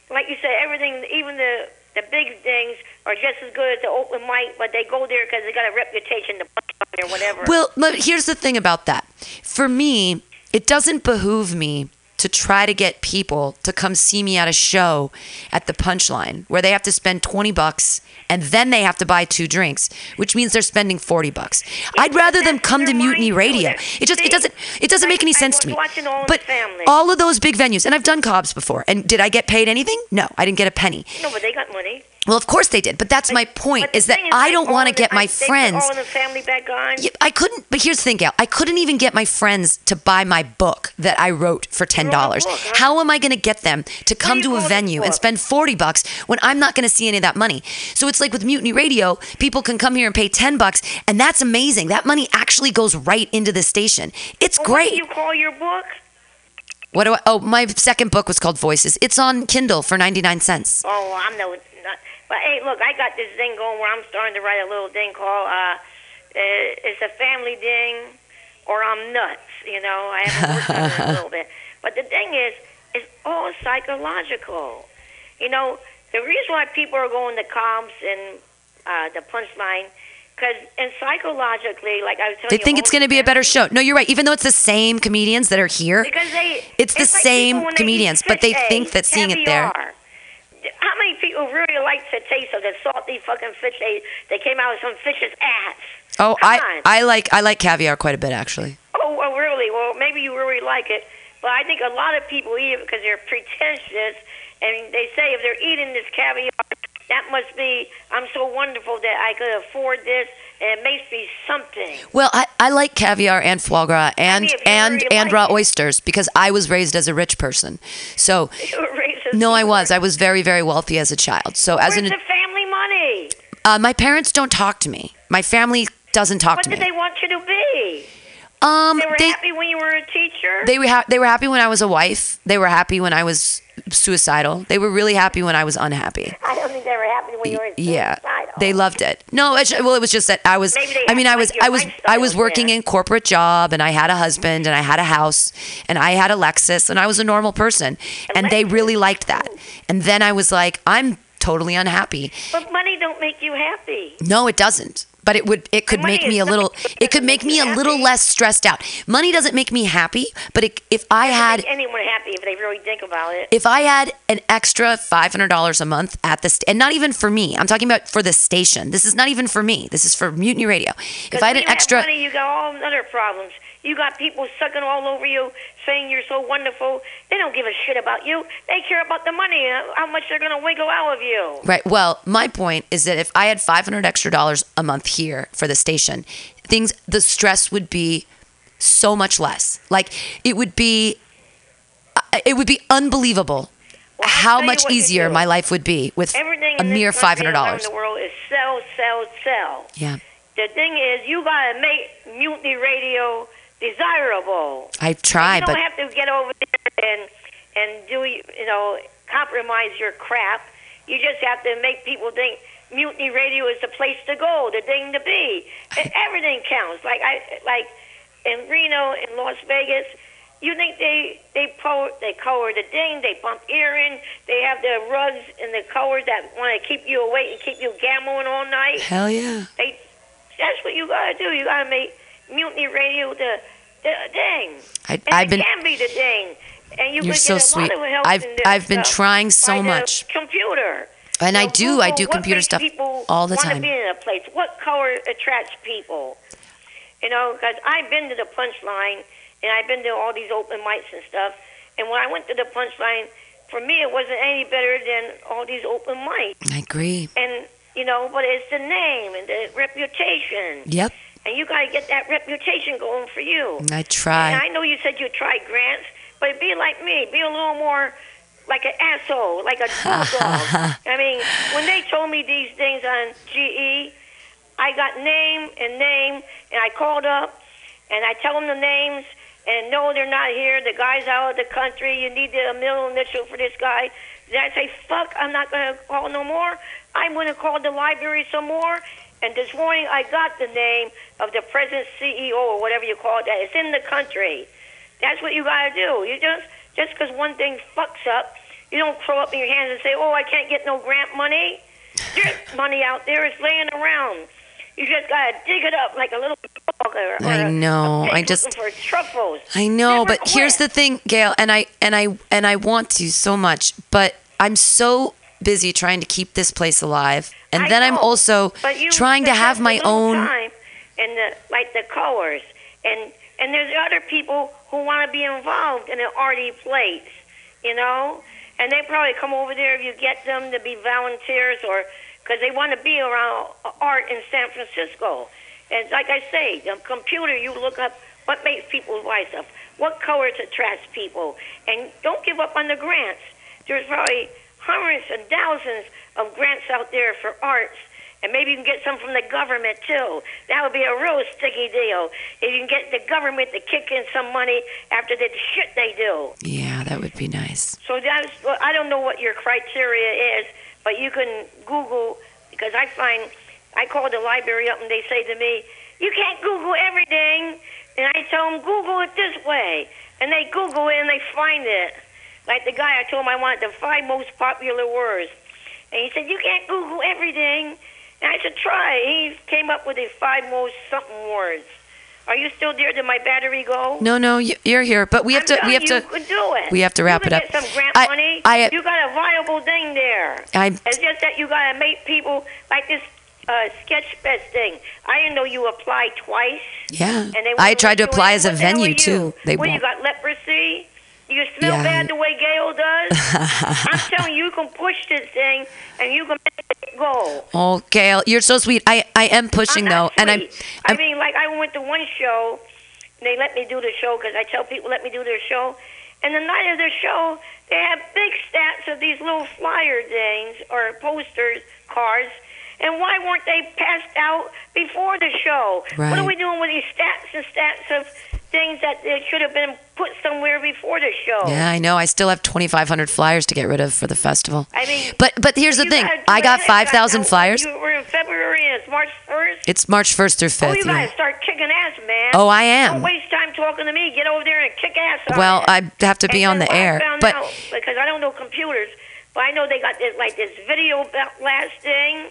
like you said. Everything, even the the big things, are just as good as the open mic, but they go there because they got a reputation to punch or whatever. Well, look, here's the thing about that. For me, it doesn't behoove me to try to get people to come see me at a show at the punchline where they have to spend 20 bucks and then they have to buy two drinks, which means they're spending 40 bucks. I'd rather them come to Mutiny Radio. It just it doesn't it doesn't make any I sense to me. All But all of those big venues and I've done Cobb's before. And did I get paid anything? No, I didn't get a penny. no, but they got money. Well, of course they did, but that's my point But is that I don't want to get my I- friends All the family back on. I couldn't, but here's the thing, Gail. I couldn't even get my friends to buy my book that I wrote for ten dollars. huh? How am I going to get them to come to a venue and spend forty bucks when I'm not going to see any of that money? So it's like with Mutiny Radio, people can come here and pay ten bucks, and that's amazing. That money actually goes right into the station. It's Well, What great. do you call your book? What do I? Oh, my second book was called Voices. It's on Kindle for ninety nine cents. Oh, I'm no. But hey, look, I got this thing going where I'm starting to write a little thing called uh, "It's a Family Thing," or "I'm Nuts." You know, I worked on it a little bit. But the thing is, it's all psychological. You know, the reason why people are going to Cobb's and uh, the punchline, because and psychologically, like I was telling you. They you, think it's going to be a better show. No, you're right. Even though it's the same comedians that are here, Because they, It's the like same people when they eat comedians, but they fish think that seeing it there- caviar. How many people really like the taste of the salty fucking fish they they came out with some fish's ass? Oh, Come I on. I like I like caviar quite a bit actually. Oh, well, really? Well, maybe you really like it, but I think a lot of people eat it because they're pretentious, and they say if they're eating this caviar, that must be I'm so wonderful that I could afford this, and it makes me something. Well, I, I like caviar and foie gras and mean, and really and like raw it. oysters because I was raised as a rich person. So You were raised as no, I was. I was very very wealthy as a child. So as Where's an the family money? uh, my parents don't talk to me. My family doesn't talk to me. What me. they want you to be? Um, They were they happy when you were a teacher. they were ha- they were happy when I was a wife. They were happy when I was suicidal. They were really happy when I was unhappy. I don't think they were happy when you were Yeah, suicidal. they loved it. No, it's, well, it was just that I was. I mean, I was, like I was, I was working then. in corporate job, and I had a husband, and I had a house, and I had a Lexus, and I was a normal person, and they really liked that. And then I was like, I'm totally unhappy. But money don't make you happy. No, it doesn't. But it would it could make me a little it could make me a little less stressed out. Money doesn't make me happy, but it, if I had Make anyone happy if they really think about it. if I had an extra five hundred dollars a month at the st- and not even for me, I'm talking about for the station. This is not even for me. This is for Mutiny Radio. If I had an extra, have money, you got all other problems. You got people sucking all over you, saying you're so wonderful. They don't give a shit about you. They care about the money, how much they're gonna wiggle out of you. right? Well, my point is that if I had five hundred extra dollars a month here for the station, things the stress would be so much less. Like it would be, uh, it would be unbelievable Well, how much easier my life would be with Everything a mere five hundred dollars. the world is sell, sell, sell. Yeah, The thing is, you gotta make mutiny radio desirable. I've tried, you don't have to get over there and and do you know compromise your crap. You just have to make people think mutiny radio is the place to go, the thing to be. And everything counts. Like I like in Reno, in Las Vegas. You think they they po- they color the ding, they bump earring, they have the rugs and the colors that want to keep you awake and keep you gambling all night. hell yeah. They, that's what you gotta do. You gotta make mutiny radio the the thing. I, it been. can be the thing. And you You're could so get a sweet. lot of help I've- in this I've been trying so much. Computer. And I So do. I do computer stuff all the time. be in a place. What color attracts people? You know, because I've been to the punchline and I've been to all these open mics and stuff. And when I went to the punchline, for me, it wasn't any better than all these open mics. I agree. And you know, but it's the name and the reputation. Yep, And you got to get that reputation going for you. I And try. I know you said you tried grants, but be like me. Be a little more like an asshole, like a bulldog. I mean, when they told me these things on GE, I got name and name, and I called up, and I tell them the names, and no, they're not here. The guy's out of the country. You need the middle initial for this guy. Then I say, fuck, I'm not going to call no more. I'm going to call the library some more. And this morning I got the name of the present CEO or whatever you call that. It's in the country. That's what you got to do. You just just because one thing fucks up, you don't throw up in your hands and say, "Oh, I can't get no grant money." There's money out there. It's laying around. You just got to dig it up like a little dog or, or I know. a I just- for truffles. I know, Never but here's the thing, Gail, and I and I and I want to so much, but I'm so busy trying to keep this place alive, and I then I'm also trying to have my own. time and the like the colors and and there's other people who want to be involved in an arty place, you know, and they probably come over there if you get them to be volunteers or because they want to be around art in San Francisco. And like I say, the computer, you look up what makes people lives up, what colors attracts people, and don't give up on the grants. There's probably hundreds and thousands of grants out there for arts, and maybe you can get some from the government too. That would be a real sticky deal if you can get the government to kick in some money after the shit they do. Yeah, that would be nice. So that's well, I don't know what your criteria is, but you can Google because I find I call the library up and they say to me, "You can't Google everything," and I tell them Google it this way, and they Google it and they find it. Like the guy I told him I wanted the five most popular words, and he said, "You can't Google everything," and I said, "Try." He came up with the five most something words. Are you still there? Did my battery go? No, no, you- you're here, but we have I'm to. We have you, to. You do it. we have to wrap you it up. Get some grant I- money. I- you got a viable thing there. I'm- It's just that you got to make people like this uh, sketch fest thing. I didn't know you applied twice. Yeah, And they I tried to apply as a What the hell venue you? too. They you won't. got leprosy? You smell Yeah, bad the way Gail does? I'm telling you, you can push this thing and you can make it go. Oh, Gail, you're so sweet. I I am pushing I'm though, and I'm. sweet. I I'm mean, like I went to one show, and they let me do the show because I tell people let me do their show. And the night of the show, they have big stats of these little flyer things or posters, cards. And why weren't they passed out before the show? What are we doing with these stats and stats of things that they should have been put somewhere before the show? yeah, I know. I still have 2,500 flyers to get rid of for the festival. I mean, but but here's the thing. gotta I got 5,000 flyers. You were in February and it's March 1st. It's March 1st through Oh, 5th. you yeah. gotta start kicking ass, man. Oh, I am. Don't waste time talking to me. Get over there and kick ass. Well. I have to be And on the air, found but out, because I don't know computers, but I know they got this like this video blast thing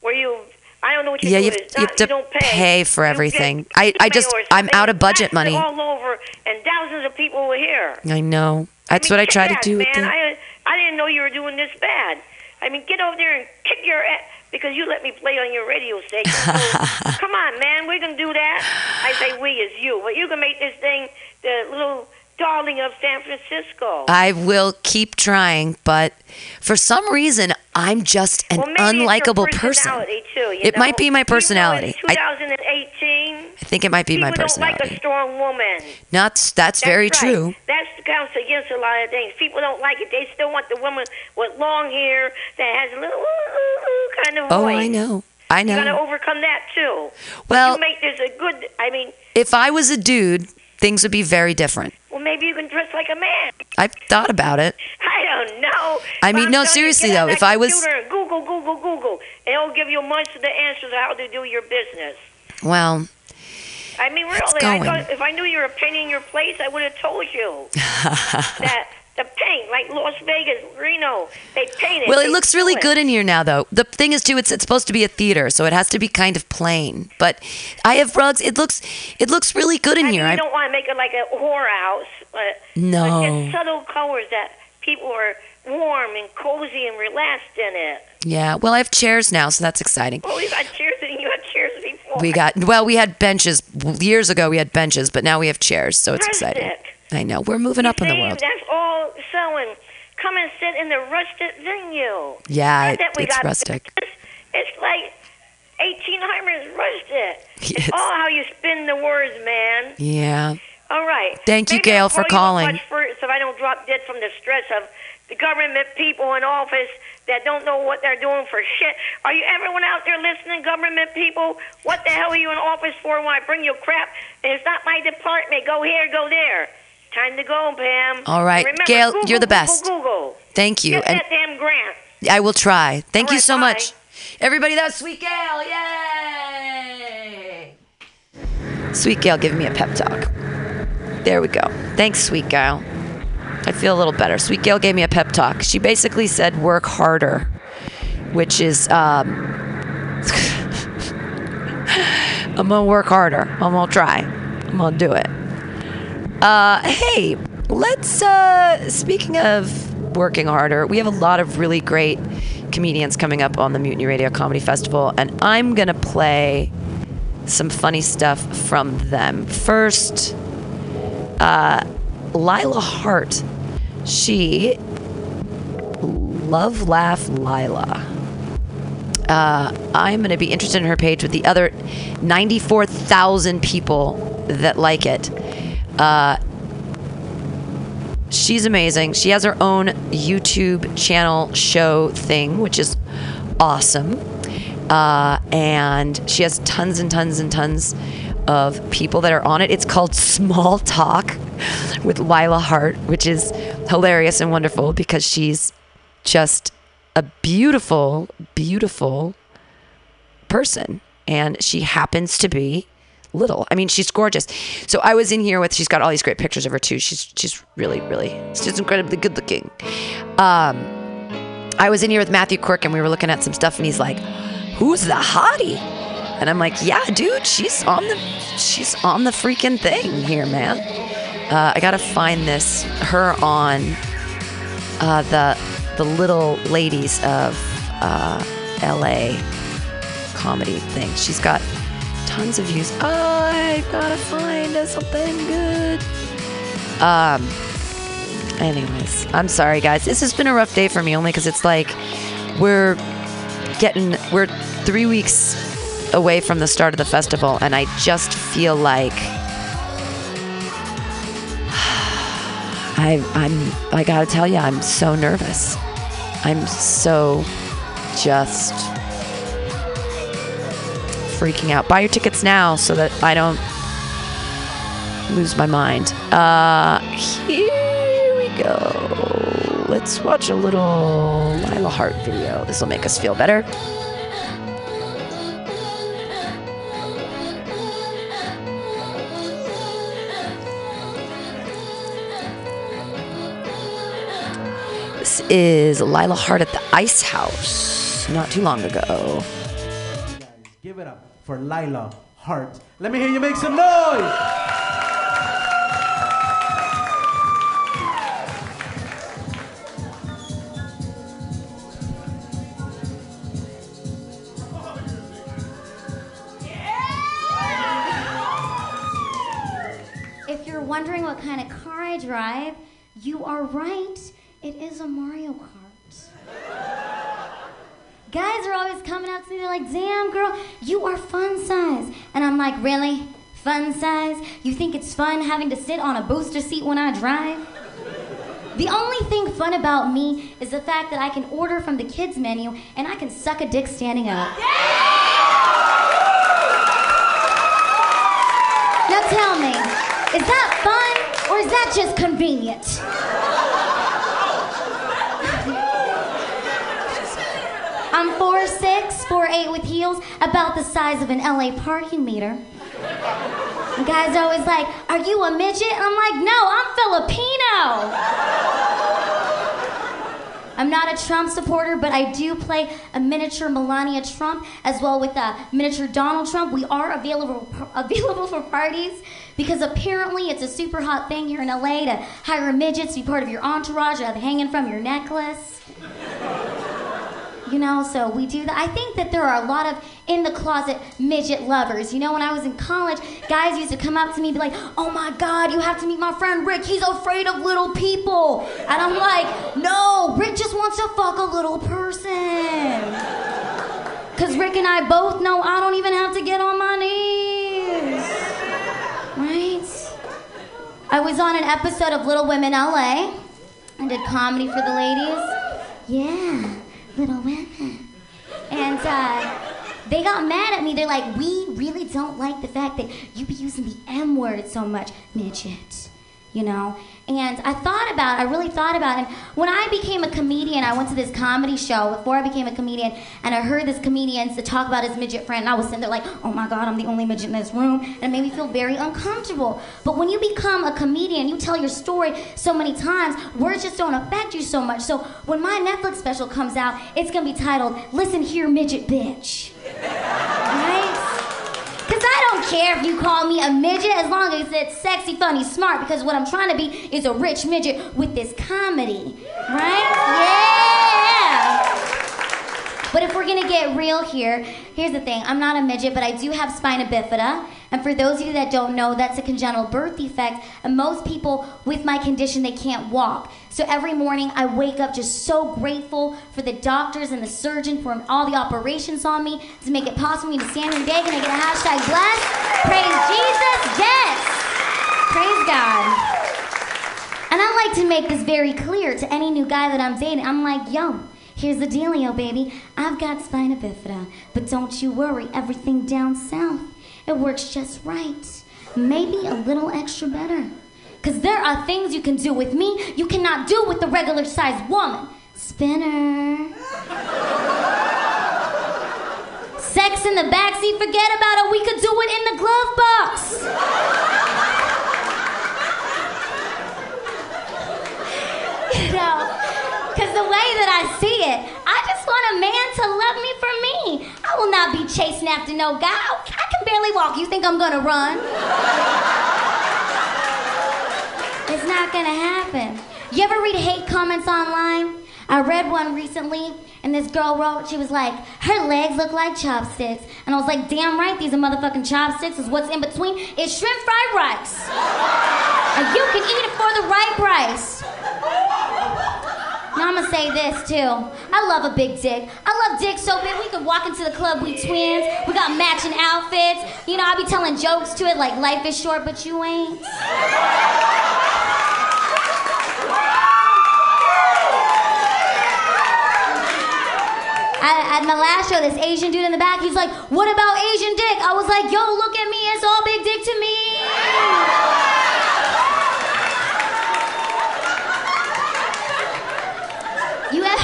where you I don't know what you Yeah, you have- you have to don't pay. pay for everything. get I- I just- I'm out of budget money. all over, and thousands of people were here. I know. That's I mean, what I try to do with man. the. I, I didn't know you were doing this bad. I mean, get over there and kick your ass because you let me play on your radio station. So, come on, man, we can do that. I say we is you, but you can make this thing the little darling of San Francisco. I will keep trying, but for some reason, I'm just an well, maybe it's your unlikable person. Too, you It know? might be my personality. I- 2018. I think it might be my personality. people don't like a strong woman. Not that's, That's very right. true. That counts against a lot of things. People don't like it. They still want the woman with long hair that has a little ooh, ooh, kind of Oh, voice. I know. I know. You gotta overcome that too. Well- you make this a good. I mean, If I was a dude, things would be very different. well, maybe you can dress like a man. I've thought about it. I don't know. I mean, no, seriously, though, if I was- Google, Google, Google, and it'll give you most of the answers of how to do your business. Well, I mean, really, I thought if I knew you were painting your place, I would have told you that the paint, like Las Vegas, Reno, they paint it. well, it looks really it. good in here now, though. The thing is, too, it's it's supposed to be a theater, so it has to be kind of plain. But I have rugs. It looks it looks really good in I here. I, don't want to make it like a whorehouse, but No. but just subtle colors that people are warm and cozy and relaxed in it. yeah. Well, I have chairs now, so that's exciting. Oh, you got chairs and you had chairs before. We got well, we had benches years ago. We had benches, but now we have chairs, so it's exciting. I know we're moving up in the world. That's all selling. Come and sit in the rustic venue. Yeah, it- it's rustic. It's, it's like 1800s rustic. Yes. It's all how you spin the words, man. Yeah. All right. Thank you, Maybe Gail, I'll for calling. first so I don't drop dead from the stress of the government people in office that don't know what they're doing for shit. Are you everyone out there listening, government people? What the hell are you in office for when I bring you crap? And it's not my department. Go here, go there. Time to go, Pam. All right. Remember, Gail, Google, you're the best. Google. Thank you, Get and that damn grant. I will try. Thank All you right, so bye. much, everybody. That's Sweet Gail. Yay! Sweet Gail giving me a pep talk. There we go. Thanks, Sweet Gail. I feel a little better. Sweet Gail gave me a pep talk. She basically said, "Work harder," which is um, I'm gonna work harder. I'm gonna try. I'm gonna do it. Uh, hey, let's. Uh, speaking of working harder, we have a lot of really great comedians coming up on the Mutiny Radio Comedy Festival, and I'm gonna play some funny stuff from them. First, uh, Lila Hart. She, Love Laugh Lila. Uh, I'm going to be interested in her page with the other 94,000 people that like it. Uh, she's amazing. She has her own YouTube channel show thing, which is awesome. Uh, and she has tons and tons and tons of people that are on it. It's called Small Talk with Lila Hart, which is hilarious and wonderful because she's just a beautiful, beautiful person. And she happens to be little. I mean, she's gorgeous. So I was in here with. She's got all these great pictures of her too. She's she's really really she's incredibly good looking. Um, I was in here with Matthew Quirk and we were looking at some stuff and he's like, "Who's the hottie?" And I'm like, "Yeah, dude, she's on the she's on the freaking thing here, man." Uh, I gotta find this her on uh, the the little ladies of uh, L.A. comedy thing. She's got tons of views. Oh, I gotta find something good. Um. Anyways, I'm sorry, guys. This has been a rough day for me, only because it's like we're getting we're three weeks away from the start of the festival, and I just feel like I, I'm. I gotta tell you, I'm so nervous. I'm so just freaking out. Buy your tickets now so that I don't lose my mind. Uh, here we go. Let's watch a little Lila Hart video. This will make us feel better. This is Lila Hart at the Ice House not too long ago. For Lila Hart. Let me hear you make some noise. If you're wondering what kind of car I drive, you are right. It is a Mario Kart. Guys are always coming up to me, they're like, damn, girl, you are fun size. And I'm like, really? Fun size? You think it's fun having to sit on a booster seat when I drive? The only thing fun about me is the fact that I can order from the kids' menu and I can suck a dick standing up. Now tell me, is that fun or is that just convenient? I'm 4'6, 4'8 with heels, about the size of an LA parking meter. And guys are always like, Are you a midget? And I'm like, No, I'm Filipino. I'm not a Trump supporter, but I do play a miniature Melania Trump as well with a miniature Donald Trump. We are available available for parties because apparently it's a super hot thing here in LA to hire midgets to be part of your entourage, uh, hanging from your necklace. You know, so we do that. I think that there are a lot of in the closet midget lovers. You know, when I was in college, guys used to come up to me and be like, oh my God, you have to meet my friend Rick. He's afraid of little people. And I'm like, no, Rick just wants to fuck a little person. Because Rick and I both know I don't even have to get on my knees. Right? I was on an episode of Little Women LA. I did comedy for the ladies. Yeah. Little Women. And uh, they got mad at me. They're like, we really don't like the fact that you be using the M word so much, midget. You know? And I thought about, I really thought about it. And when I became a comedian, I went to this comedy show before I became a comedian, and I heard this comedian talk about his midget friend, and I was sitting there like, oh my God, I'm the only midget in this room. And it made me feel very uncomfortable. But when you become a comedian, you tell your story so many times, words just don't affect you so much. So when my Netflix special comes out, it's gonna be titled, Listen Here, Midget Bitch. Right? I don't care if you call me a midget as long as it's sexy, funny, smart. Because what I'm trying to be is a rich midget with this comedy. Right? Yeah. But if we're gonna get real here, here's the thing. I'm not a midget, but I do have spina bifida. And for those of you that don't know, that's a congenital birth defect. And most people with my condition, they can't walk. So every morning I wake up just so grateful for the doctors and the surgeon for all the operations on me to make it possible for me to stand here today. Can I get a hashtag blessed? Praise Jesus. Yes. Praise God. And I like to make this very clear to any new guy that I'm dating. I'm like, yo, here's the dealio, baby. I've got spina bifida, but don't you worry, everything down south, it works just right. Maybe a little extra better. Because there are things you can do with me you cannot do with the regular sized woman. Spinner. Sex in the backseat, forget about it. We could do it in the glove box. you know, because the way that I see it, I want a man to love me for me. I will not be chasing after no guy. I can barely walk. You think I'm gonna run? It's not gonna happen. You ever read hate comments online? I read one recently, and this girl wrote, she was like, her legs look like chopsticks. And I was like, damn right, these are motherfucking chopsticks, is what's in between. It's shrimp fried rice. and you can eat it for the right price. I'm gonna say this too. I love a big dick. I love dicks so big we could walk into the club, we twins. We got matching outfits. You know, I'll be telling jokes to it like life is short, but you ain't. At my last show, this Asian dude in the back, he's like, What about Asian dick? I was like, Yo, look at me, it's all big dick to me. You have.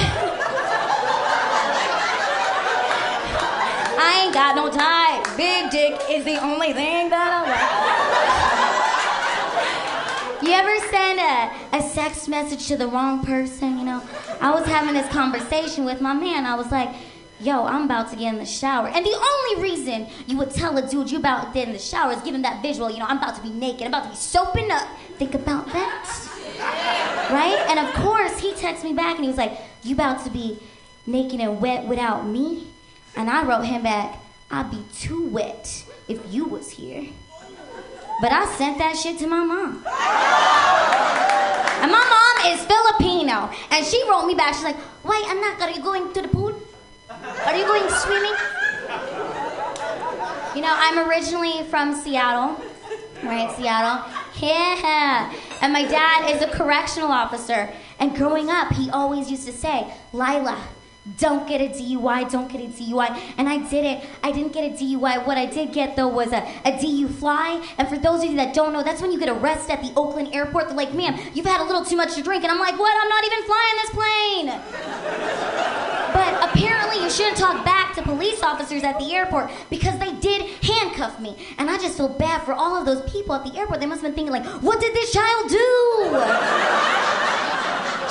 I ain't got no type. Big dick is the only thing that I like. You ever send a, a sex message to the wrong person? You know, I was having this conversation with my man. I was like, yo, I'm about to get in the shower. And the only reason you would tell a dude you about to get in the shower is give him that visual, you know, I'm about to be naked, I'm about to be soaping up. Think about that. Right? And of course, he texts me back and he was like, you about to be naked and wet without me? And I wrote him back, I'd be too wet if you was here. But I sent that shit to my mom. And my mom is Filipino. And she wrote me back. She's like, wait, anak, are you going to the pool? Are you going swimming? You know, I'm originally from Seattle. Right, Seattle. Yeah. And my dad is a correctional officer. And growing up, he always used to say, Lila, don't get a DUI, don't get a DUI. And I did it. I didn't get a DUI. What I did get though was a, a DU fly. And for those of you that don't know, that's when you get arrested at the Oakland airport. They're like, ma'am, you've had a little too much to drink. And I'm like, what? I'm not even flying this plane. But apparently you shouldn't talk back to police officers at the airport because they did handcuff me. And I just feel bad for all of those people at the airport. They must have been thinking like, what did this child do?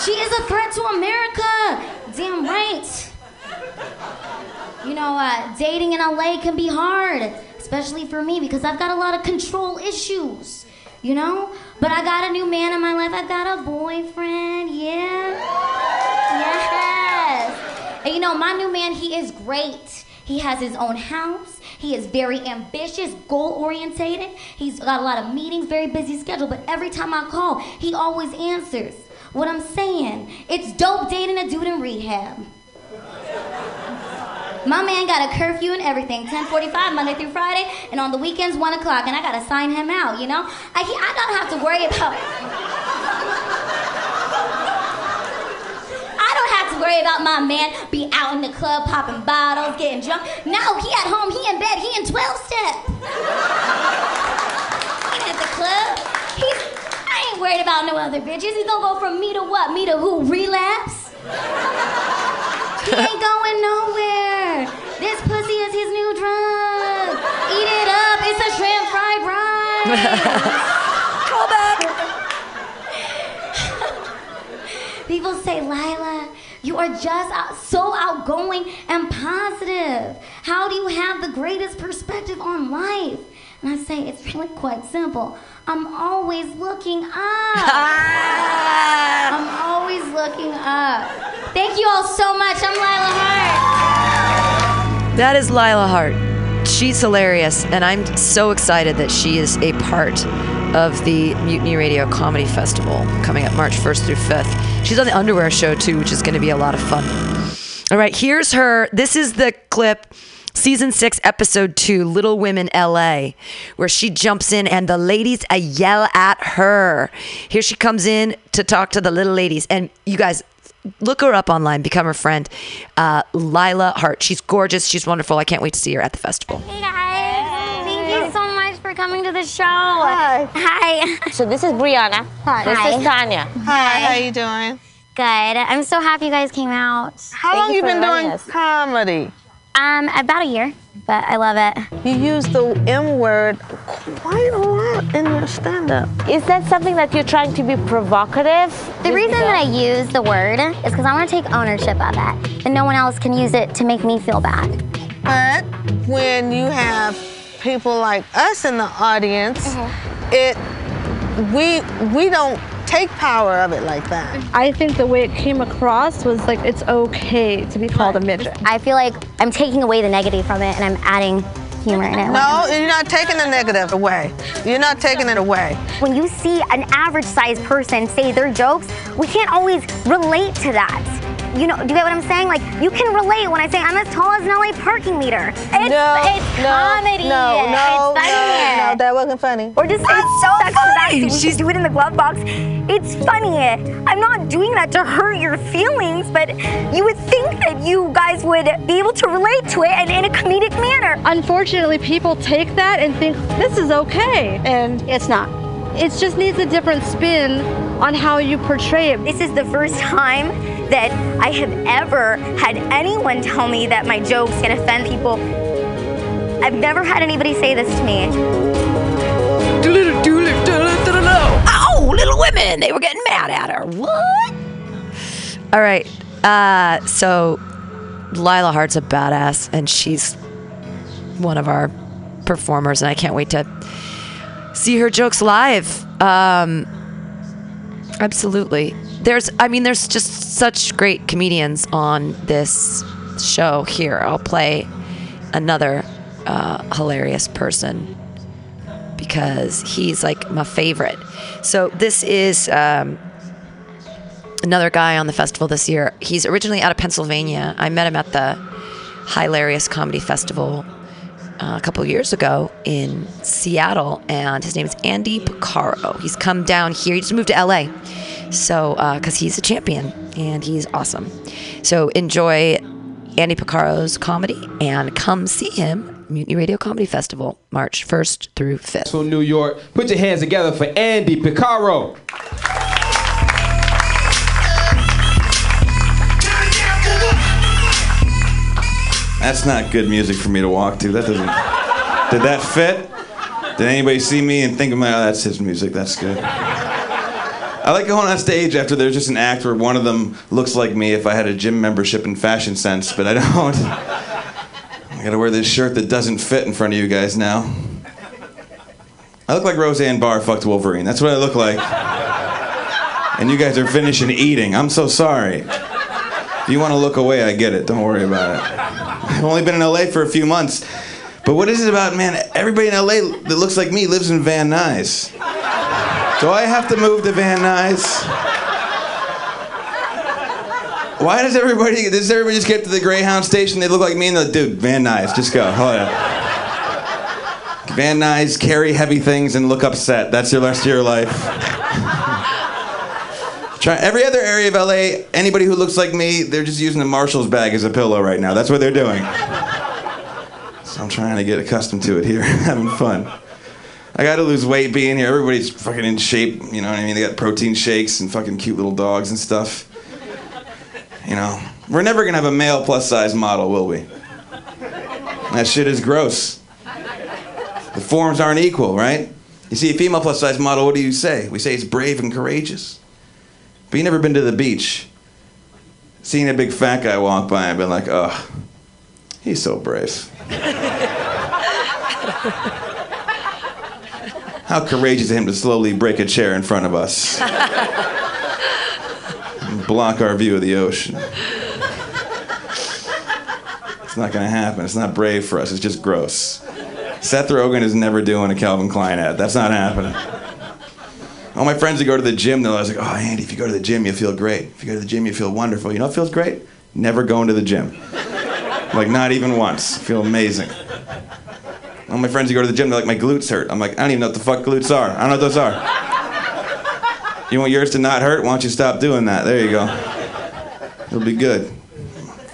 She is a threat to America. Damn right. You know, uh, dating in LA can be hard, especially for me because I've got a lot of control issues. You know? But I got a new man in my life. I got a boyfriend. Yeah. And you know, my new man, he is great. He has his own house. He is very ambitious, goal orientated. He's got a lot of meetings, very busy schedule. But every time I call, he always answers. What I'm saying, it's dope dating a dude in rehab. My man got a curfew and everything, 10:45 Monday through Friday, and on the weekends 1 o'clock, and I gotta sign him out. You know, I I don't have to worry about. I don't have to worry about my man be out in the club popping bottles, getting drunk. No, he at home, he in bed, he in 12 step. he at the club. He's I ain't worried about no other bitches. He's gonna go from me to what? Me to who? Relapse? he ain't going nowhere. This pussy is his new drug. Eat it up. It's a shrimp fried rice. Call back. People say, Lila, you are just so outgoing and positive. How do you have the greatest perspective on life? And I say, it's really quite simple. I'm always looking up. Ah! I'm always looking up. Thank you all so much. I'm Lila Hart. That is Lila Hart. She's hilarious, and I'm so excited that she is a part of the Mutiny Radio Comedy Festival coming up March 1st through 5th. She's on the Underwear Show too, which is going to be a lot of fun. All right, here's her. This is the clip, season six, episode two, Little Women LA, where she jumps in and the ladies uh, yell at her. Here she comes in to talk to the little ladies. And you guys, look her up online, become her friend. Uh, Lila Hart. She's gorgeous. She's wonderful. I can't wait to see her at the festival. Hey guys. Thank you so much for coming to the show. Hi. Hi. So this is Brianna. Hi. This Hi. is Tanya. Hi, how are you doing? Good. I'm so happy you guys came out. How Thank long you you been doing us. comedy? Um, about a year, but I love it. You use the M word quite a lot in your stand-up. Is that something that you're trying to be provocative? The reason that I use the word is because I want to take ownership of it, and no one else can use it to make me feel bad. But when you have people like us in the audience, uh-huh. it we we don't take power of it like that. I think the way it came across was like it's okay to be called a midget. I feel like I'm taking away the negative from it, and I'm adding humor in it. No, you're not taking the negative away. You're not taking it away. When you see an average sized person say their jokes, we can't always relate to that. You know, do you get what I'm saying? Like, you can relate when I say I'm as tall as an LA parking meter. It's, no, it's no, comedy. No, no, it's funny. no, no, that wasn't funny. Or just say so sex to that funny. dude. We should do it in the glove box. It's funny. I'm not doing that to hurt your feelings, but you would think that you guys would be able to relate to it and in a comedic manner. Unfortunately, people take that and think this is okay, and It's not. It just needs a different spin on how you portray it. This is the first time that I have ever had anyone tell me that my jokes can offend people. I've never had anybody say this to me. Oh, Little Women. They were getting mad at her. What? All right. Uh, so Lila Hart's a badass, and she's one of our performers, and I can't wait to see her jokes live. Um, absolutely. There's, I mean, there's just such great comedians on this show here. I'll play another uh, hilarious person because he's like my favorite. So this is um, another guy on the festival this year. He's originally out of Pennsylvania. I met him at the Hilarious Comedy Festival uh, a couple years ago in Seattle, and his name is Andy Picaro. He's come down here. He just moved to LA, so because he's a champion and he's awesome. So enjoy Andy Picaro's comedy and come see him. Mutiny Radio Comedy Festival, March 1st through 5th. From New York, put your hands together for Andy Picaro. That's not good music for me to walk to. That doesn't. Did that fit? Did anybody see me and think? Oh, that's his music. That's good. I like going on stage after there's just an act where one of them looks like me if I had a gym membership and fashion sense, but I don't. I gotta wear this shirt that doesn't fit in front of you guys now. I look like Roseanne Barr fucked Wolverine. That's what I look like. And you guys are finishing eating. I'm so sorry. If you want to look away, I get it. Don't worry about it. I've only been in LA for a few months. But what is it about, man? Everybody in LA that looks like me lives in Van Nuys. Do I have to move to Van Nuys? Why does everybody, does everybody just get to the Greyhound station? They look like me and they're, dude, Van Nuys, just go. Hold on. Van Nuys, carry heavy things and look upset. That's your rest of your life. Try, every other area of LA, anybody who looks like me, they're just using a Marshall's bag as a pillow right now. That's what they're doing. So I'm trying to get accustomed to it here, having fun. I gotta lose weight being here. Everybody's fucking in shape, you know what I mean? They got protein shakes and fucking cute little dogs and stuff. You know, we're never gonna have a male plus size model, will we? That shit is gross. The forms aren't equal, right? You see a female plus size model, what do you say? We say it's brave and courageous. But you never been to the beach. Seeing a big fat guy walk by and been like, oh, he's so brave. How courageous of him to slowly break a chair in front of us. and block our view of the ocean. It's not gonna happen. It's not brave for us. It's just gross. Seth Rogen is never doing a Calvin Klein ad. That's not happening. All my friends that go to the gym, they're always like, oh, Andy, if you go to the gym, you feel great. If you go to the gym, you feel wonderful. You know what feels great? Never going to the gym. like, not even once. Feel amazing. All my friends who go to the gym, they're like, my glutes hurt. I'm like, I don't even know what the fuck glutes are. I don't know what those are. You want yours to not hurt? Why don't you stop doing that? There you go. It'll be good.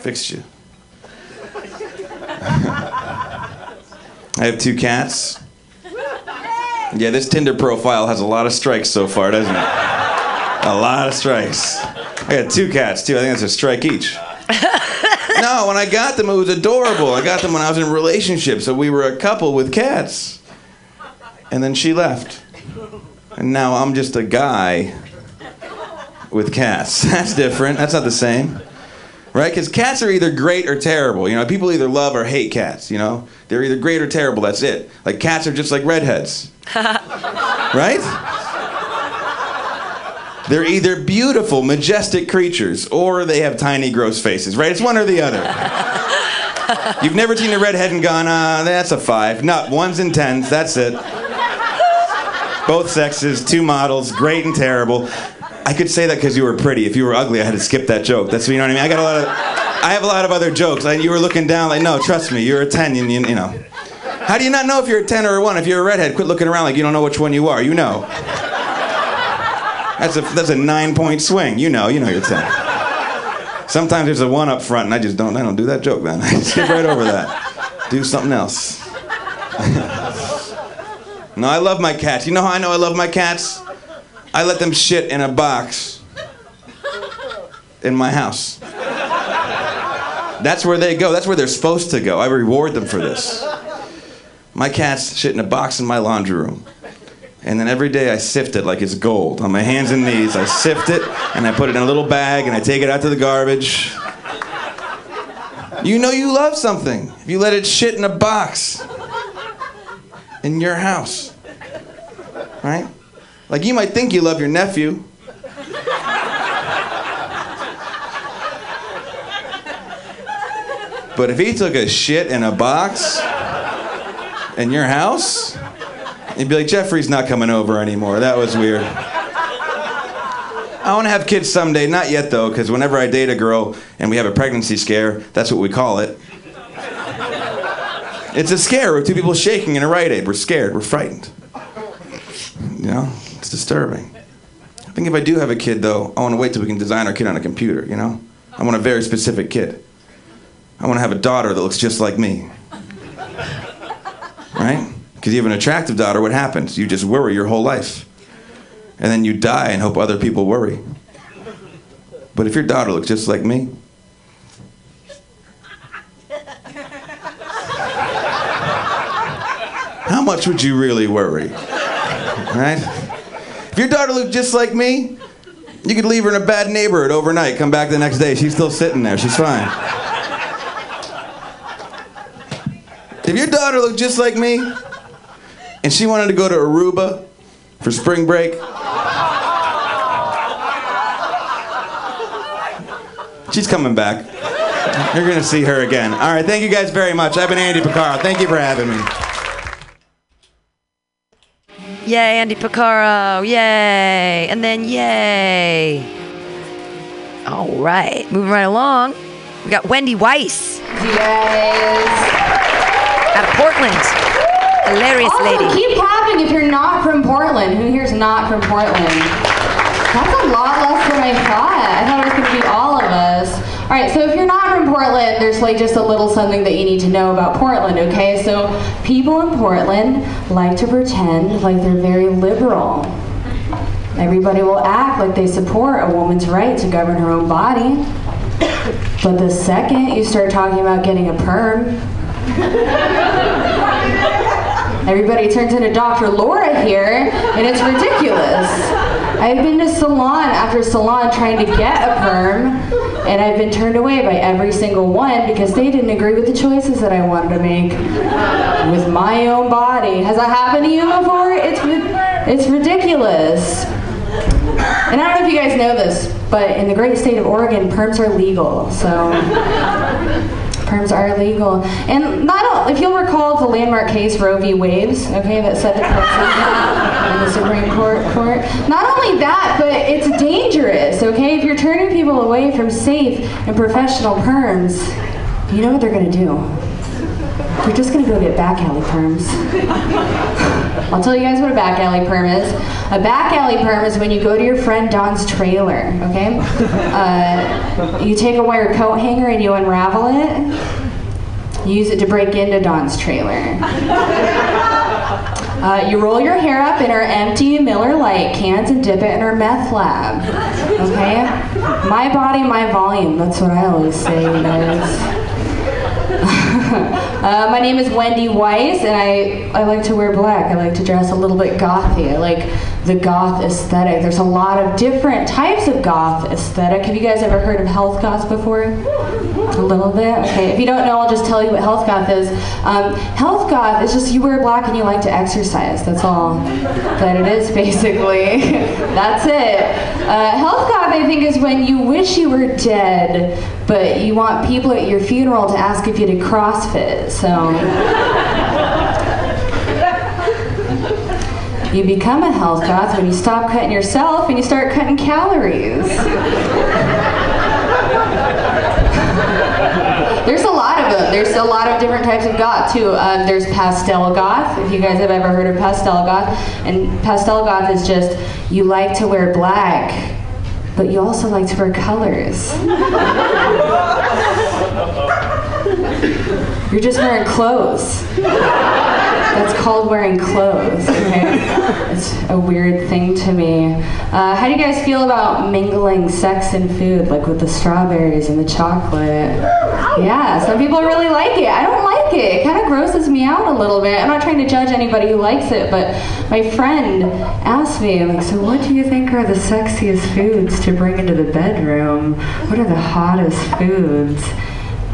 Fixed you. I have two cats. Yeah, this Tinder profile has a lot of strikes so far, doesn't it? A lot of strikes. I got two cats too. I think that's a strike each. no, when I got them, it was adorable. I got them when I was in a relationship, so we were a couple with cats. And then she left. And now I'm just a guy with cats. That's different. That's not the same. Right? Because cats are either great or terrible. You know, people either love or hate cats, you know? They're either great or terrible, that's it. Like cats are just like redheads. right? They're either beautiful, majestic creatures, or they have tiny, gross faces, right? It's one or the other. You've never seen a redhead and gone, uh, that's a five. Not ones and tens, that's it. Both sexes, two models, great and terrible. I could say that because you were pretty. If you were ugly, I had to skip that joke. That's you know what I mean. I got a lot of, I have a lot of other jokes. Like you were looking down, like no, trust me, you're a ten. You, you, you know. How do you not know if you're a ten or a one? If you're a redhead, quit looking around like you don't know which one you are. You know. That's a that's a nine point swing. You know, you know you're ten. Sometimes there's a one up front, and I just don't I don't do that joke, man. I skip right over that. Do something else. no, I love my cats. You know how I know I love my cats? I let them shit in a box in my house. That's where they go. That's where they're supposed to go. I reward them for this. My cats shit in a box in my laundry room. And then every day I sift it like it's gold. On my hands and knees, I sift it and I put it in a little bag and I take it out to the garbage. You know you love something if you let it shit in a box in your house. Right? Like you might think you love your nephew. But if he took a shit in a box in your house, you'd be like, Jeffrey's not coming over anymore. That was weird. I want to have kids someday. Not yet, though, because whenever I date a girl and we have a pregnancy scare, that's what we call it. It's a scare with two people shaking in a Rite Aid. We're scared. We're frightened. You know, disturbing. I think if I do have a kid, though, I want to wait till we can design our kid on a computer, you know? I want a very specific kid. I want to have a daughter that looks just like me. Right? Because you have an attractive daughter, what happens? You just worry your whole life. And then you die and hope other people worry. But if your daughter looks just like me, how much would you really worry? Right? If your daughter looked just like me, you could leave her in a bad neighborhood overnight, come back the next day, she's still sitting there, she's fine. If your daughter looked just like me and she wanted to go to Aruba for spring break, she's coming back. You're gonna see her again. All right, thank you guys very much. I've been Andy Picaro. Thank you for having me. Yay, Andy Picaro. Yay. And then yay. All right. Moving right along. We got Wendy Weiss. Yes. Out of Portland. Hilarious also, lady. keep clapping if you're not from Portland. Who here's not from Portland? That's a lot less than I thought. I thought it was going to be all of us. All right, so if you're not Portland, there's like just a little something that you need to know about Portland, okay? So people in Portland like to pretend like they're very liberal. Everybody will act like they support a woman's right to govern her own body. But the second you start talking about getting a perm, Everybody turns into Dr. Laura here, and it's ridiculous. I've been to salon after salon trying to get a perm, and I've been turned away by every single one because they didn't agree with the choices that I wanted to make with my own body. Has that happened to you before? It's it's ridiculous. And I don't know if you guys know this, but in the great state of Oregon, perms are legal. So perms are illegal. And not if you'll recall the landmark case Roe v. Waves, okay, that the precedent in the Supreme Court, court. Not only that, but it's dangerous, okay? If you're turning people away from safe and professional perms, you know what they're gonna do. They're just gonna go get back alley perms. I'll tell you guys what a back alley perm is. A back alley perm is when you go to your friend Don's trailer, okay? Uh, you take a wire coat hanger and you unravel it. You use it to break into Don's trailer. Uh, you roll your hair up in our empty Miller Lite cans and dip it in our meth lab. Okay? My body, my volume. That's what I always say, you guys. uh, my name is Wendy Weiss, and I, I like to wear black. I like to dress a little bit gothy. I like the goth aesthetic. There's a lot of different types of goth aesthetic. Have you guys ever heard of health goth before? A little bit? Okay. If you don't know, I'll just tell you what health goth is. Um, health goth is just you wear black and you like to exercise. That's all that it is, basically. That's it. Uh, health goth, I think, is when you wish you were dead, but you want people at your funeral to ask if you did CrossFit. So. You become a health goth when you stop cutting yourself and you start cutting calories. There's a lot of them. There's a lot of different types of goth too. Um, there's pastel goth. If you guys have ever heard of pastel goth, and pastel goth is just you like to wear black, but you also like to wear colors. You're just wearing clothes. That's called wearing clothes. Okay? It's a weird thing to me. Uh, how do you guys feel about mingling sex and food, like with the strawberries and the chocolate? Yeah, some people really like it. I don't like it. It kind of grosses me out a little bit. I'm not trying to judge anybody who likes it, but my friend asked me, like, so what do you think are the sexiest foods to bring into the bedroom? What are the hottest foods?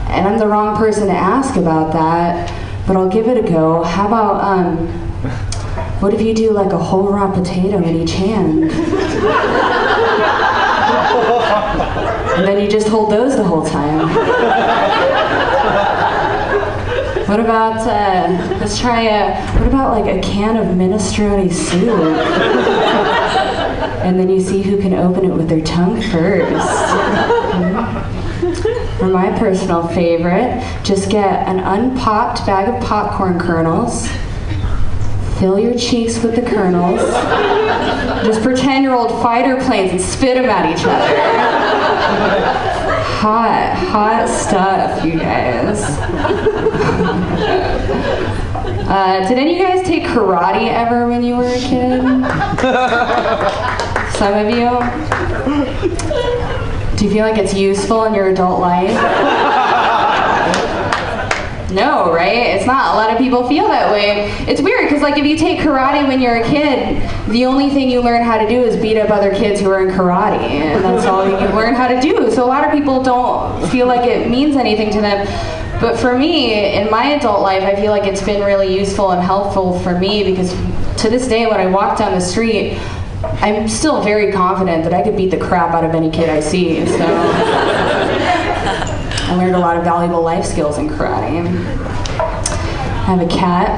and I'm the wrong person to ask about that, but I'll give it a go. How about, um, what if you do like a whole raw potato in each hand? and then you just hold those the whole time. What about, uh, let's try a, what about like a can of minestrone soup? and then you see who can open it with their tongue first. Or my personal favorite, just get an unpopped bag of popcorn kernels, fill your cheeks with the kernels, just pretend you're old fighter planes and spit them at each other. Hot, hot stuff, you guys. Uh, did any of you guys take karate ever when you were a kid? Some of you? Do you feel like it's useful in your adult life? No, right? It's not. A lot of people feel that way. It's weird because, like, if you take karate when you're a kid, the only thing you learn how to do is beat up other kids who are in karate, and that's all you learn how to do. So a lot of people don't feel like it means anything to them. But for me, in my adult life, I feel like it's been really useful and helpful for me because to this day, when I walk down the street, I'm still very confident that I could beat the crap out of any kid I see. So I learned a lot of valuable life skills in karate. I have a cat.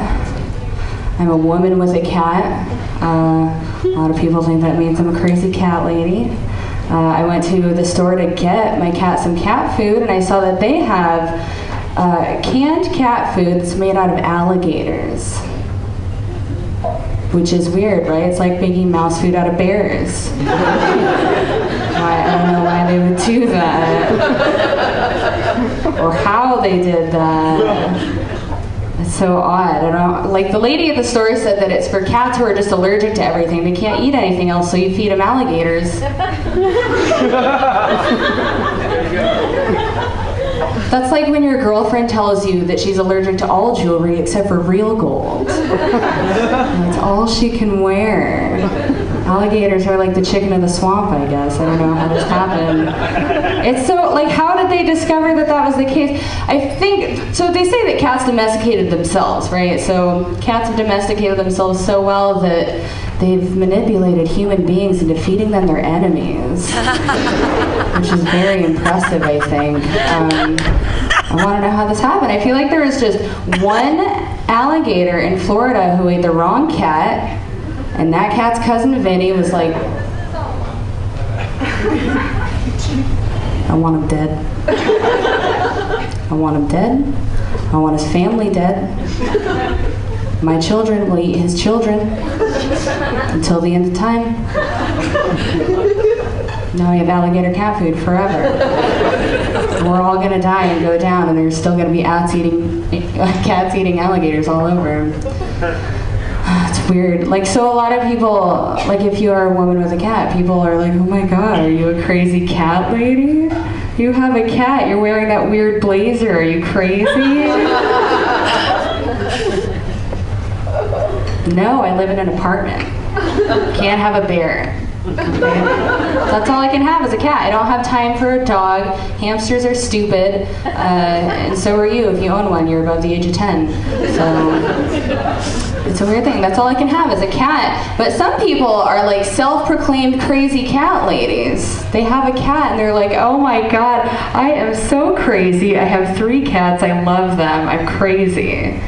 I'm a woman with a cat. Uh, a lot of people think that means I'm a crazy cat lady. Uh, I went to the store to get my cat some cat food, and I saw that they have uh, canned cat food that's made out of alligators. Which is weird, right? It's like making mouse food out of bears. why, I don't know why they would do that. or how they did that. It's so odd. I don't like the lady at the store said that it's for cats who are just allergic to everything. They can't eat anything else, so you feed them alligators. That's like when your girlfriend tells you that she's allergic to all jewelry except for real gold. That's all she can wear. Alligators are like the chicken of the swamp, I guess. I don't know how this happened. It's so, like, how did they discover that that was the case? I think, so they say that cats domesticated themselves, right? So cats have domesticated themselves so well that they've manipulated human beings into feeding them their enemies, which is very impressive, I think. Um, I want to know how this happened. I feel like there was just one alligator in Florida who ate the wrong cat, and that cat's cousin Vinny was like, I want him dead. I want him dead. I want his family dead. My children will eat his children until the end of time. Now we have alligator cat food forever. We're all gonna die and go down, and there's still gonna be cats eating cats eating alligators all over. It's weird. Like, so a lot of people, like, if you are a woman with a cat, people are like, oh my god, are you a crazy cat lady? You have a cat. You're wearing that weird blazer. Are you crazy? No, I live in an apartment. Can't have a bear. That's all I can have is a cat. I don't have time for a dog. Hamsters are stupid, uh, and so are you. If you own one, you're above the age of 10. So it's a weird thing. That's all I can have is a cat. But some people are like self-proclaimed crazy cat ladies. They have a cat and they're like, oh my god, I am so crazy. I have three cats. I love them. I'm crazy.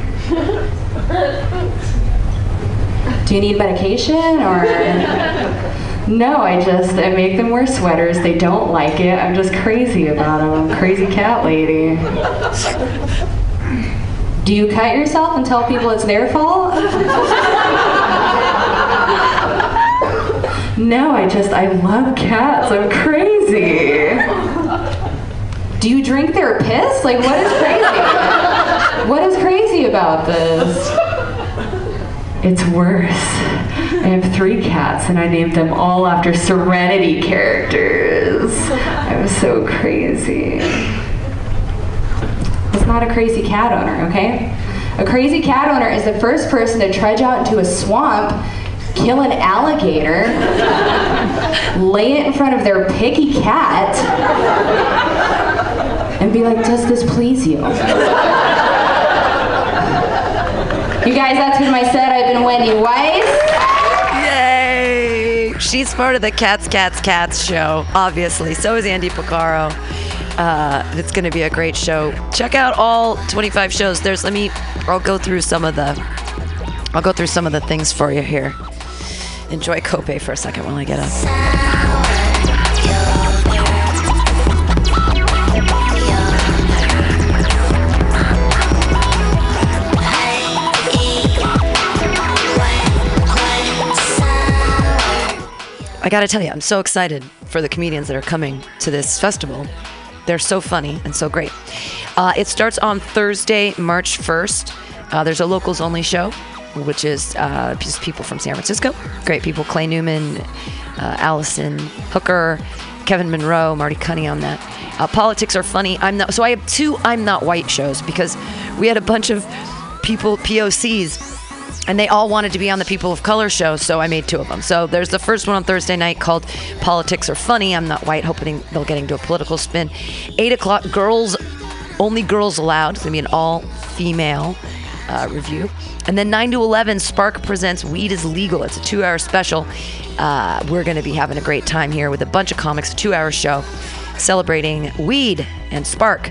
Do you need medication or? No, I just I make them wear sweaters. They don't like it. I'm just crazy about them. I'm crazy cat lady. Do you cut yourself and tell people it's their fault? no, I just I love cats. I'm crazy. Do you drink their piss? Like what is crazy? What is crazy about this? It's worse. I have three cats and I named them all after Serenity characters. I'm so crazy. It's not a crazy cat owner, okay? A crazy cat owner is the first person to trudge out into a swamp, kill an alligator, lay it in front of their picky cat, and be like, does this please you? You guys, that's been my set. I've been Wendy Weiss. Yay! She's part of the Cats, Cats, Cats show, obviously. So is Andy Picaro. Uh, it's going to be a great show. Check out all 25 shows. There's, let me, I'll go through some of the, I'll go through some of the things for you here. Enjoy Cope for a second while I get up. I gotta tell you, I'm so excited for the comedians that are coming to this festival. They're so funny and so great. Uh, it starts on Thursday, March 1st. Uh, there's a locals only show, which is uh, just people from San Francisco. Great people Clay Newman, uh, Allison Hooker, Kevin Monroe, Marty on that. Uh, Politics are funny. I'm not. So I have two I'm not white shows because we had a bunch of people POCs and they all wanted to be on the People of Color show, so I made two of them. So there's the first one on Thursday night called Politics Are Funny. I'm not white, hoping they'll get into a political spin. Eight o'clock, girls, only girls allowed. It's gonna be an all female uh, review. And then 9 to 11, Spark presents Weed is Legal. It's a two hour special. Uh, we're going to be having a great time here with a bunch of comics, a two hour show celebrating weed and Spark.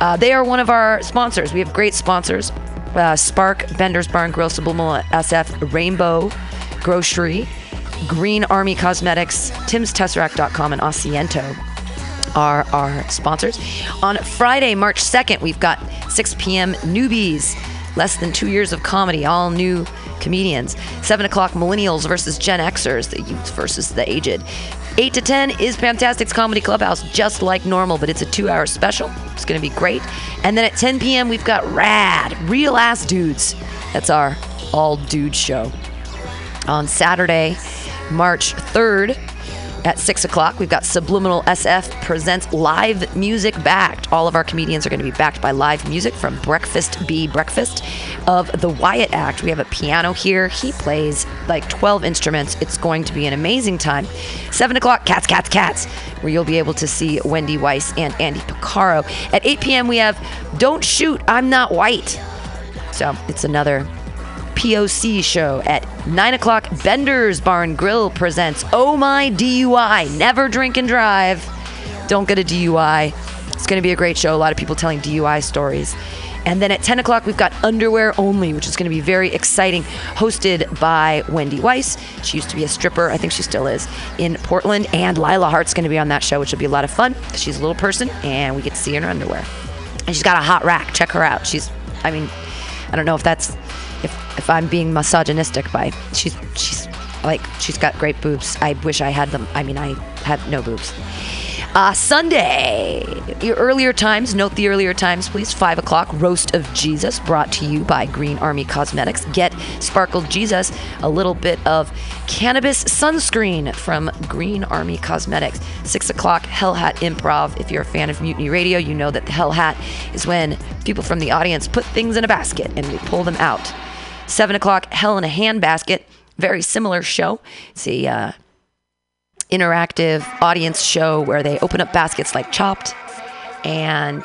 Uh, they are one of our sponsors. We have great sponsors uh, Spark, Bender's Barn Grill, Subliminal SF, Rainbow Grocery, Green Army Cosmetics, Tim'sTesseract.com, and Asiento are our sponsors. On Friday, March 2nd, we've got 6 p.m. Newbies, less than two years of comedy, all new comedians. 7 o'clock, Millennials versus Gen Xers, the youth versus the aged. 8 to 10 is Fantastic's Comedy Clubhouse, just like normal, but it's a two hour special. It's going to be great. And then at 10 p.m., we've got Rad, Real Ass Dudes. That's our all dude show. On Saturday, March 3rd, at 6 o'clock, we've got Subliminal SF presents live music backed. All of our comedians are going to be backed by live music from Breakfast Be Breakfast of the Wyatt Act. We have a piano here. He plays like 12 instruments. It's going to be an amazing time. 7 o'clock, Cats, Cats, Cats, where you'll be able to see Wendy Weiss and Andy Picaro. At 8 p.m., we have Don't Shoot, I'm Not White. So it's another POC show at 9 o'clock. Bender's Barn Grill presents Oh My DUI. Never drink and drive. Don't get a DUI. It's going to be a great show. A lot of people telling DUI stories. And then at 10 o'clock, we've got Underwear Only, which is going to be very exciting, hosted by Wendy Weiss. She used to be a stripper, I think she still is, in Portland. And Lila Hart's going to be on that show, which will be a lot of fun. She's a little person, and we get to see her in her underwear. And she's got a hot rack. Check her out. She's, I mean, I don't know if that's if if I'm being misogynistic by she's she's like she's got great boobs. I wish I had them. I mean, I have no boobs. Uh, Sunday, your earlier times. Note the earlier times, please. Five o'clock. Roast of Jesus, brought to you by Green Army Cosmetics. Get sparkled Jesus, a little bit of cannabis sunscreen from Green Army Cosmetics. Six o'clock. Hell Hat Improv. If you're a fan of Mutiny Radio, you know that the Hell Hat is when people from the audience put things in a basket and we pull them out. Seven o'clock, Hell in a Handbasket. Very similar show. It's a uh, interactive audience show where they open up baskets like Chopped, and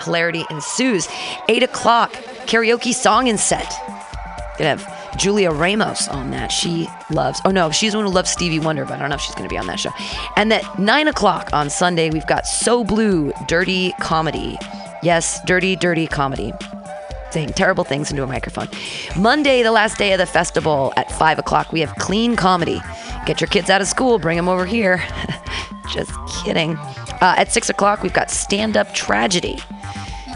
hilarity ensues. Eight o'clock, karaoke song and set. Gonna have Julia Ramos on that. She loves. Oh no, she's the one who loves Stevie Wonder, but I don't know if she's gonna be on that show. And at nine o'clock on Sunday, we've got So Blue, dirty comedy. Yes, dirty, dirty comedy saying terrible things into a microphone. Monday, the last day of the festival at 5 o'clock, we have clean comedy. Get your kids out of school, bring them over here. Just kidding. Uh, at 6 o'clock, we've got stand up tragedy.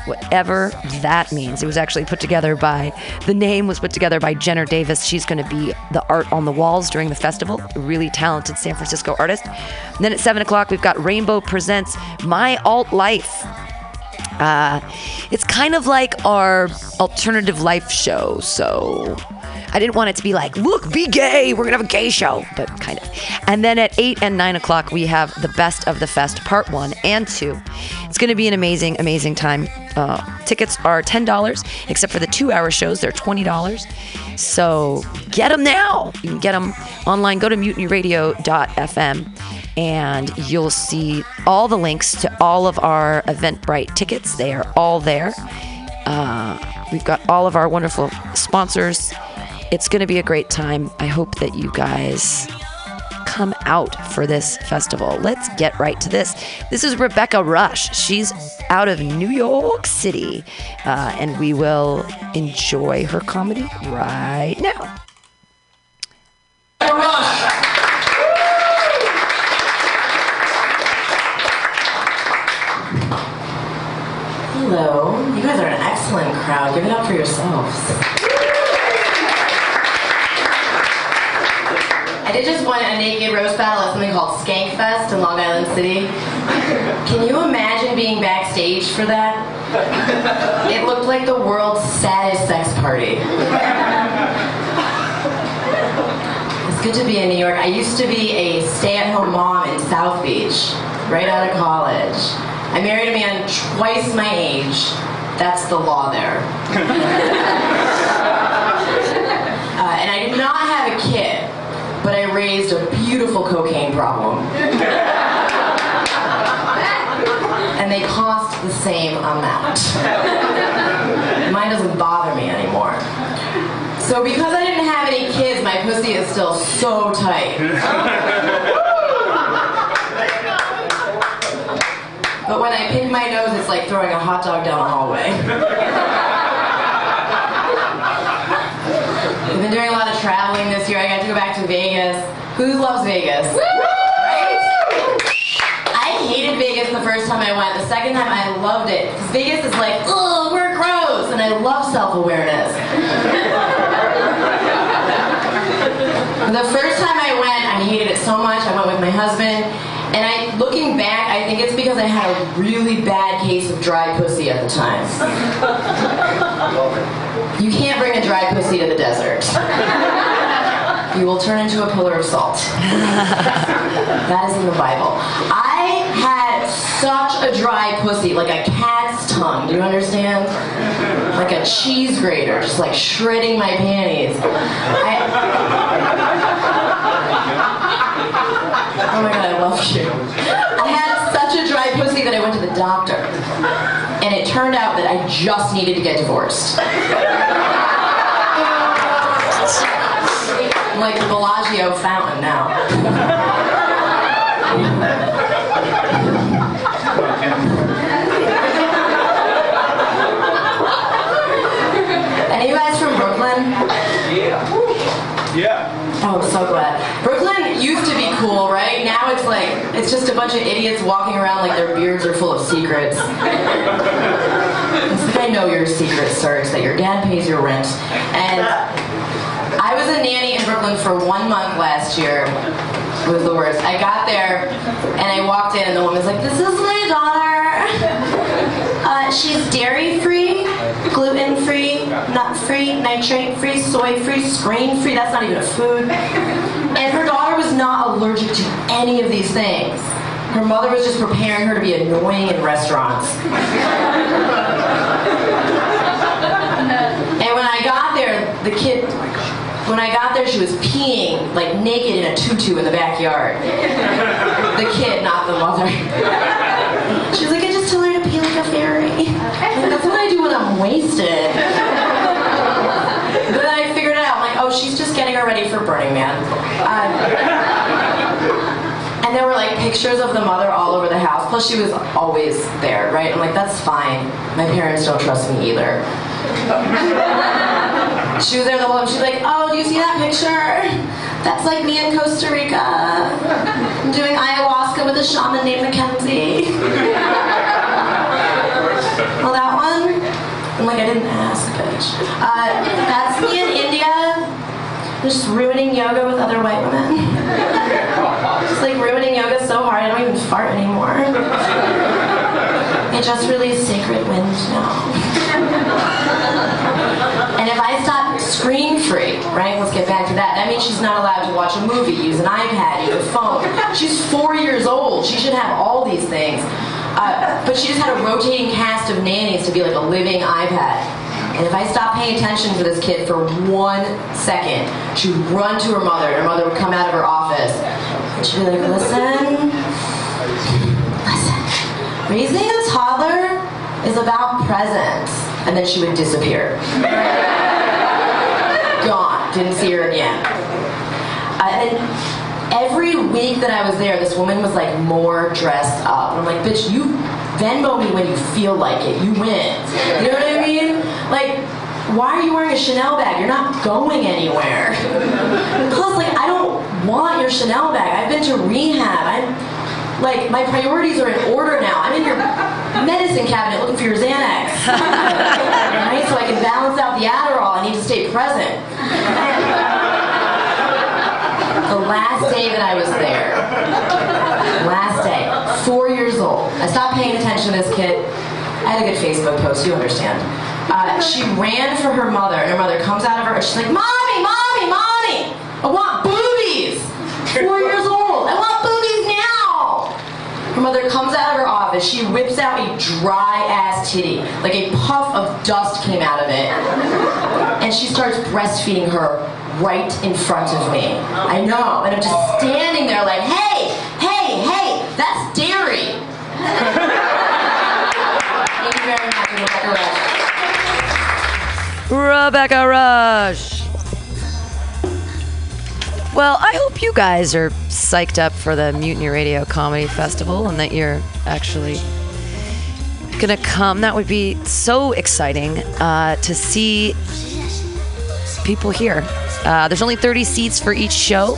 Whatever that means. It was actually put together by, the name was put together by Jenner Davis. She's going to be the art on the walls during the festival. A really talented San Francisco artist. And then at 7 o'clock, we've got Rainbow Presents My Alt Life. Uh, it's kind of like our alternative life show. So I didn't want it to be like, look, be gay. We're to have a gay show, but kind of. And then at 8 and 9 o'clock, we have the best of the fest, part one and two. It's to be an amazing, amazing time. Uh, tickets are $10, except for the two hour shows, they're $20. So get them now. You can get them online. Go to mutinyradio.fm and you'll see all the links to all of our Eventbrite tickets. They are all there. Uh, we've got all of our wonderful sponsors. It's going to be a great time. I hope that you guys come out for this festival. Let's get right to this. This is Rebecca Rush. She's out of New York City, uh, and we will enjoy her comedy right now. Hello. You guys are an excellent crowd. Give it up for yourselves. I did just win a naked roast battle at something called Skank Fest in Long Island City. Can you imagine being backstage for that? It looked like the world's saddest sex party. It's good to be in New York. I used to be a stay-at-home mom in South Beach, right out of college. I married a man twice my age. That's the law there. Uh, and I did not have a kid, but I raised a beautiful cocaine problem. and they cost the same amount. Mine doesn't bother me anymore. So because I didn't have any kids, my pussy is still so tight. But when I pick my nose, it's like throwing a hot dog down the hallway. I've been doing a lot of traveling this year. I got to go back to Vegas. Who loves Vegas? Hated Vegas the first time I went. The second time I loved it. Because Vegas is like, ugh, we're gross. And I love self-awareness. the first time I went, I hated it so much. I went with my husband. And I, looking back, I think it's because I had a really bad case of dry pussy at the time. You can't bring a dry pussy to the desert. You will turn into a pillar of salt. that is in the Bible. I had such a dry pussy, like a cat's tongue. Do you understand? Like a cheese grater, just like shredding my panties. I, oh my god, I love you. I had such a dry pussy that I went to the doctor. And it turned out that I just needed to get divorced. I'm like the Bellagio fountain now. Any from Brooklyn? Yeah. Yeah. Oh, so glad. Brooklyn used to be cool, right? Now it's like, it's just a bunch of idiots walking around like their beards are full of secrets. I know your secret, sir. It's that your dad pays your rent. And I was a nanny in Brooklyn for one month last year. It was the worst. I got there and I walked in and the woman's like, this is my daughter. Uh, she's dairy free, gluten free, nut free, nitrate free, soy free, screen free. That's not even a food. And her daughter was not allergic to any of these things. Her mother was just preparing her to be annoying in restaurants. And when I got there, the kid, when I got there, she was peeing like naked in a tutu in the backyard. The kid, not the mother. She was like, I just tell her to pee like a fairy. I'm like, That's what I do when I'm wasted. But then I figured it out. I'm like, oh, she's just getting her ready for Burning Man. Um, and there were like pictures of the mother all over the house. Plus, she was always there, right? I'm like, that's fine. My parents don't trust me either. She was there the whole time. She's like, oh, do you see that picture? That's like me in Costa Rica. I'm doing ayahuasca with a shaman named Mackenzie. that one? I'm like, I didn't ask, bitch. Uh, that's me in India. Just ruining yoga with other white women. Just like ruining yoga so hard, I don't even fart anymore. I just released Sacred Wind now. And if I stop screen free, right? Let's get back to that. That means she's not allowed to watch a movie, use an iPad, use a phone. She's four years old. She should have all these things. Uh, but she just had a rotating cast of nannies to be like a living iPad. And if I stopped paying attention to this kid for one second, she would run to her mother, and her mother would come out of her office. And she'd be like, listen, listen, raising a toddler is about presents. And then she would disappear. Gone. Didn't see her again. Uh, and every week that I was there, this woman was like more dressed up. And I'm like, bitch, you Venmo me when you feel like it. You win. You know what I mean? Like, why are you wearing a Chanel bag? You're not going anywhere. Plus, like, I don't want your Chanel bag. I've been to rehab. I'm like, my priorities are in order now. I'm in your medicine cabinet looking for your Xanax. right? So I can balance out the Adderall. I need to stay present. The last day that I was there, last day, four years old, I stopped paying attention to this kid. I had a good Facebook post, you understand. Uh, she ran for her mother, and her mother comes out of her, and she's like, Mommy, Mommy, Mommy, I want boobies. Four years old, I want boobies now. Her mother comes out of her office, she whips out a dry ass titty, like a puff of dust came out of it, and she starts breastfeeding her right in front of me. I know, and I'm just standing there like, hey, hey, hey, that's dairy. Thank you very much, Rebecca Rush. Rebecca Rush. Well, I hope you guys are psyched up for the Mutiny Radio Comedy Festival and that you're actually gonna come. That would be so exciting uh, to see people here. Uh, there's only 30 seats for each show,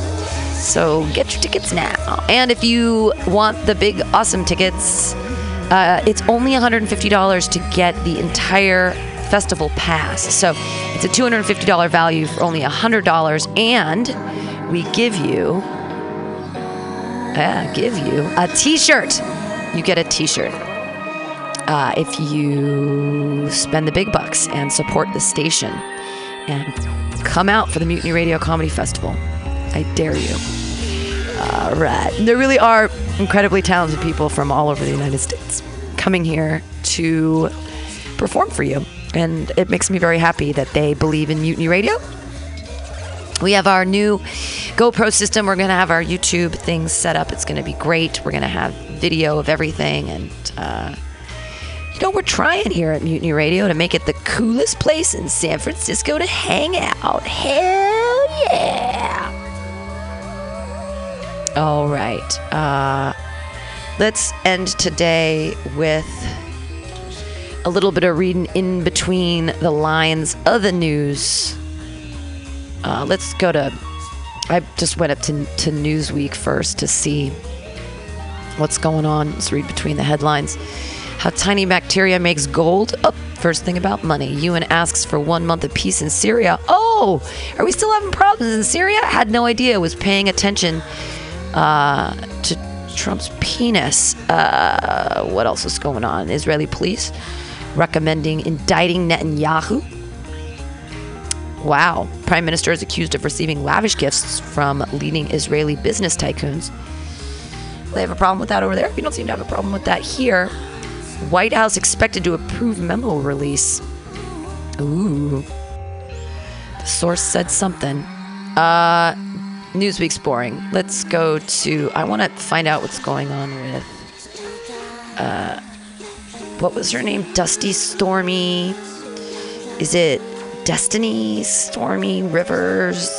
so get your tickets now. And if you want the big, awesome tickets, uh, it's only $150 to get the entire festival pass. So it's a $250 value for only $100, and we give you, yeah, give you a T-shirt. You get a T-shirt uh, if you spend the big bucks and support the station and come out for the Mutiny Radio Comedy Festival. I dare you. All right. There really are incredibly talented people from all over the United States coming here to perform for you. And it makes me very happy that they believe in Mutiny Radio. We have our new GoPro system. We're going to have our YouTube things set up. It's going to be great. We're going to have video of everything. And, uh, you know, we're trying here at Mutiny Radio to make it the coolest place in San Francisco to hang out. Hell yeah. All right. Uh, let's end today with a little bit of reading in between the lines of the news. Uh, let's go to. I just went up to, to Newsweek first to see what's going on. Let's read between the headlines. How tiny bacteria makes gold. Oh, first thing about money. UN asks for one month of peace in Syria. Oh, are we still having problems in Syria? Had no idea. Was paying attention uh, to Trump's penis. Uh, what else is going on? Israeli police recommending indicting Netanyahu. Wow. Prime Minister is accused of receiving lavish gifts from leading Israeli business tycoons. They have a problem with that over there. We don't seem to have a problem with that here. White House expected to approve memo release. Ooh. The source said something. Uh, Newsweek's boring. Let's go to. I want to find out what's going on with. Uh, what was her name? Dusty Stormy. Is it Destiny Stormy Rivers?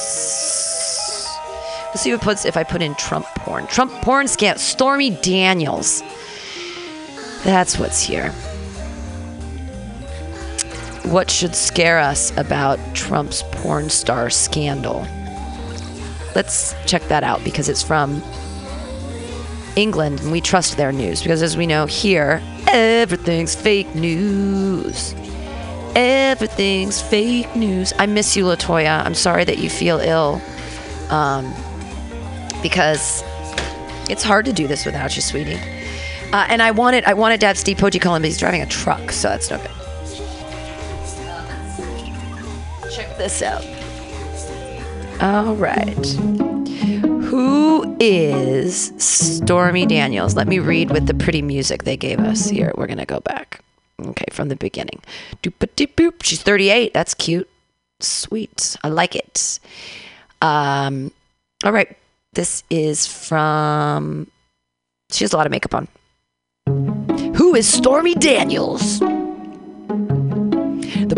Let's see what puts if I put in Trump porn. Trump porn scam. Stormy Daniels. That's what's here. What should scare us about Trump's porn star scandal? Let's check that out because it's from England and we trust their news because, as we know here, everything's fake news. Everything's fake news. I miss you, Latoya. I'm sorry that you feel ill um, because it's hard to do this without you, sweetie. Uh, and I wanted I wanted to have Steve Poggi call him, but he's driving a truck, so that's no good. Check this out. All right. Who is Stormy Daniels? Let me read with the pretty music they gave us here. We're going to go back. Okay, from the beginning. Doop-a-doop-boop. She's 38. That's cute. Sweet. I like it. Um, all right. This is from. She has a lot of makeup on. Who is Stormy Daniels? The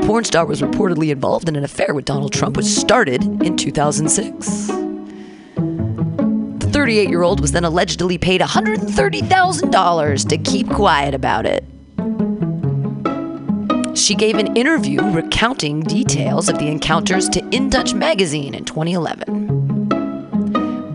porn star was reportedly involved in an affair with Donald Trump, which started in 2006. The 38 year old was then allegedly paid $130,000 to keep quiet about it. She gave an interview recounting details of the encounters to In Touch magazine in 2011.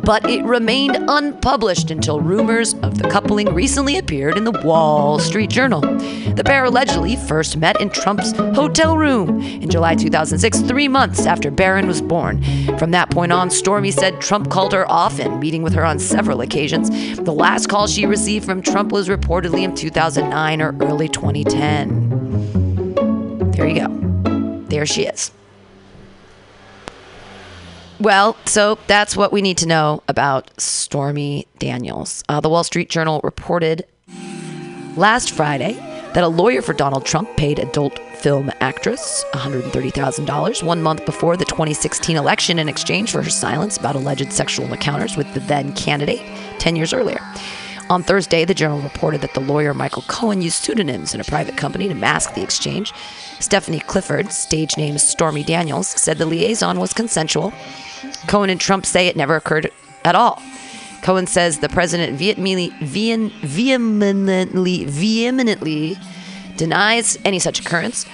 But it remained unpublished until rumors of the coupling recently appeared in the Wall Street Journal. The pair allegedly first met in Trump's hotel room in July 2006, three months after Barron was born. From that point on, Stormy said Trump called her often, meeting with her on several occasions. The last call she received from Trump was reportedly in 2009 or early 2010. There you go. There she is. Well, so that's what we need to know about Stormy Daniels. Uh, the Wall Street Journal reported last Friday that a lawyer for Donald Trump paid adult film actress $130,000 one month before the 2016 election in exchange for her silence about alleged sexual encounters with the then candidate 10 years earlier. On Thursday, the Journal reported that the lawyer Michael Cohen used pseudonyms in a private company to mask the exchange. Stephanie Clifford, stage name Stormy Daniels, said the liaison was consensual. Cohen and Trump say it never occurred at all. Cohen says the president vehemently, vehemently, vehemently denies any such occurrence,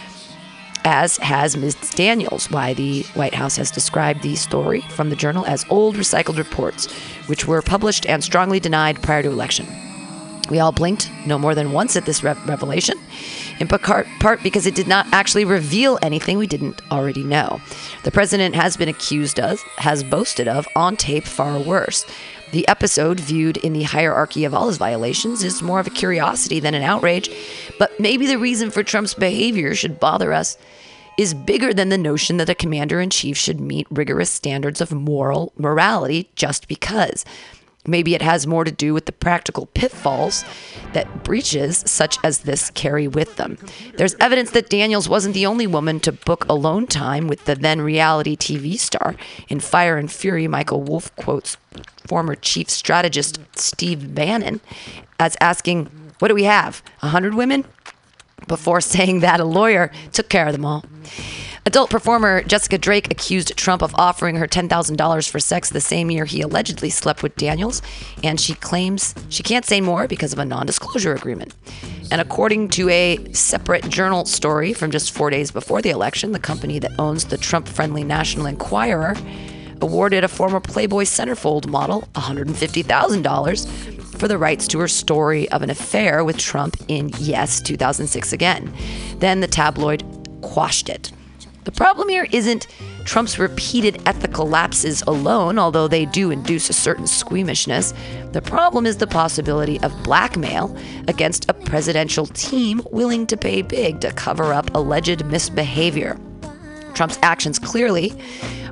as has Ms. Daniels. Why the White House has described the story from the journal as old recycled reports, which were published and strongly denied prior to election. We all blinked no more than once at this re- revelation, in part, because it did not actually reveal anything we didn't already know. The president has been accused of, has boasted of, on tape far worse. The episode, viewed in the hierarchy of all his violations, is more of a curiosity than an outrage. But maybe the reason for Trump's behavior should bother us is bigger than the notion that a commander in chief should meet rigorous standards of moral morality just because. Maybe it has more to do with the practical pitfalls that breaches such as this carry with them. There's evidence that Daniels wasn't the only woman to book alone time with the then reality TV star. In Fire and Fury, Michael Wolff quotes former chief strategist Steve Bannon as asking, What do we have? A hundred women? Before saying that, a lawyer took care of them all. Adult performer Jessica Drake accused Trump of offering her $10,000 for sex the same year he allegedly slept with Daniels, and she claims she can't say more because of a non disclosure agreement. And according to a separate journal story from just four days before the election, the company that owns the Trump friendly National Enquirer awarded a former Playboy centerfold model $150,000 for the rights to her story of an affair with Trump in, yes, 2006 again. Then the tabloid quashed it. The problem here isn't Trump's repeated ethical lapses alone, although they do induce a certain squeamishness. The problem is the possibility of blackmail against a presidential team willing to pay big to cover up alleged misbehavior. Trump's actions clearly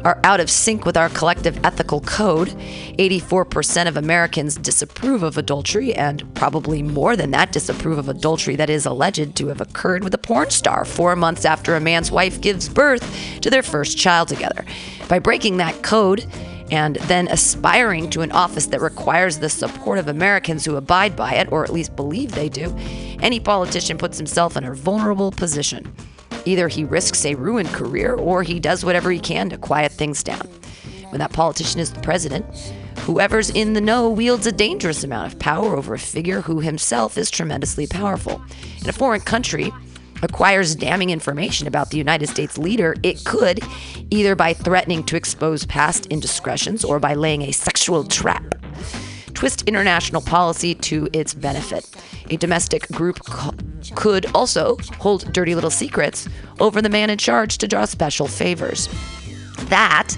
are out of sync with our collective ethical code. 84% of Americans disapprove of adultery, and probably more than that disapprove of adultery that is alleged to have occurred with a porn star four months after a man's wife gives birth to their first child together. By breaking that code, and then aspiring to an office that requires the support of Americans who abide by it, or at least believe they do, any politician puts himself in a vulnerable position. Either he risks a ruined career or he does whatever he can to quiet things down. When that politician is the president, whoever's in the know wields a dangerous amount of power over a figure who himself is tremendously powerful. In a foreign country, acquires damning information about the United States leader, it could, either by threatening to expose past indiscretions or by laying a sexual trap, twist international policy to its benefit. A domestic group co- could also hold dirty little secrets over the man in charge to draw special favors. That,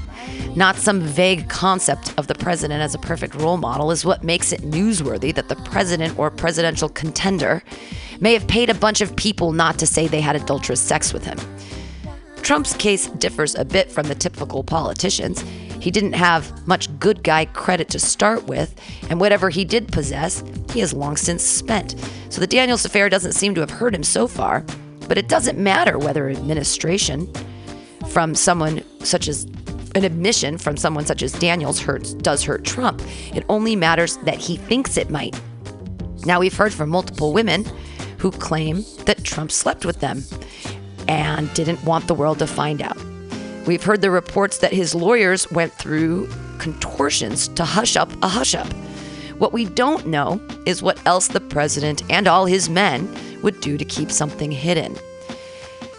not some vague concept of the president as a perfect role model, is what makes it newsworthy that the president or presidential contender may have paid a bunch of people not to say they had adulterous sex with him. Trump's case differs a bit from the typical politicians. He didn't have much good guy credit to start with, and whatever he did possess, he has long since spent. So the Daniels affair doesn't seem to have hurt him so far, but it doesn't matter whether administration from someone such as an admission from someone such as Daniels hurts does hurt Trump. It only matters that he thinks it might. Now we've heard from multiple women who claim that Trump slept with them and didn't want the world to find out. We've heard the reports that his lawyers went through contortions to hush up a hush up. What we don't know is what else the president and all his men would do to keep something hidden.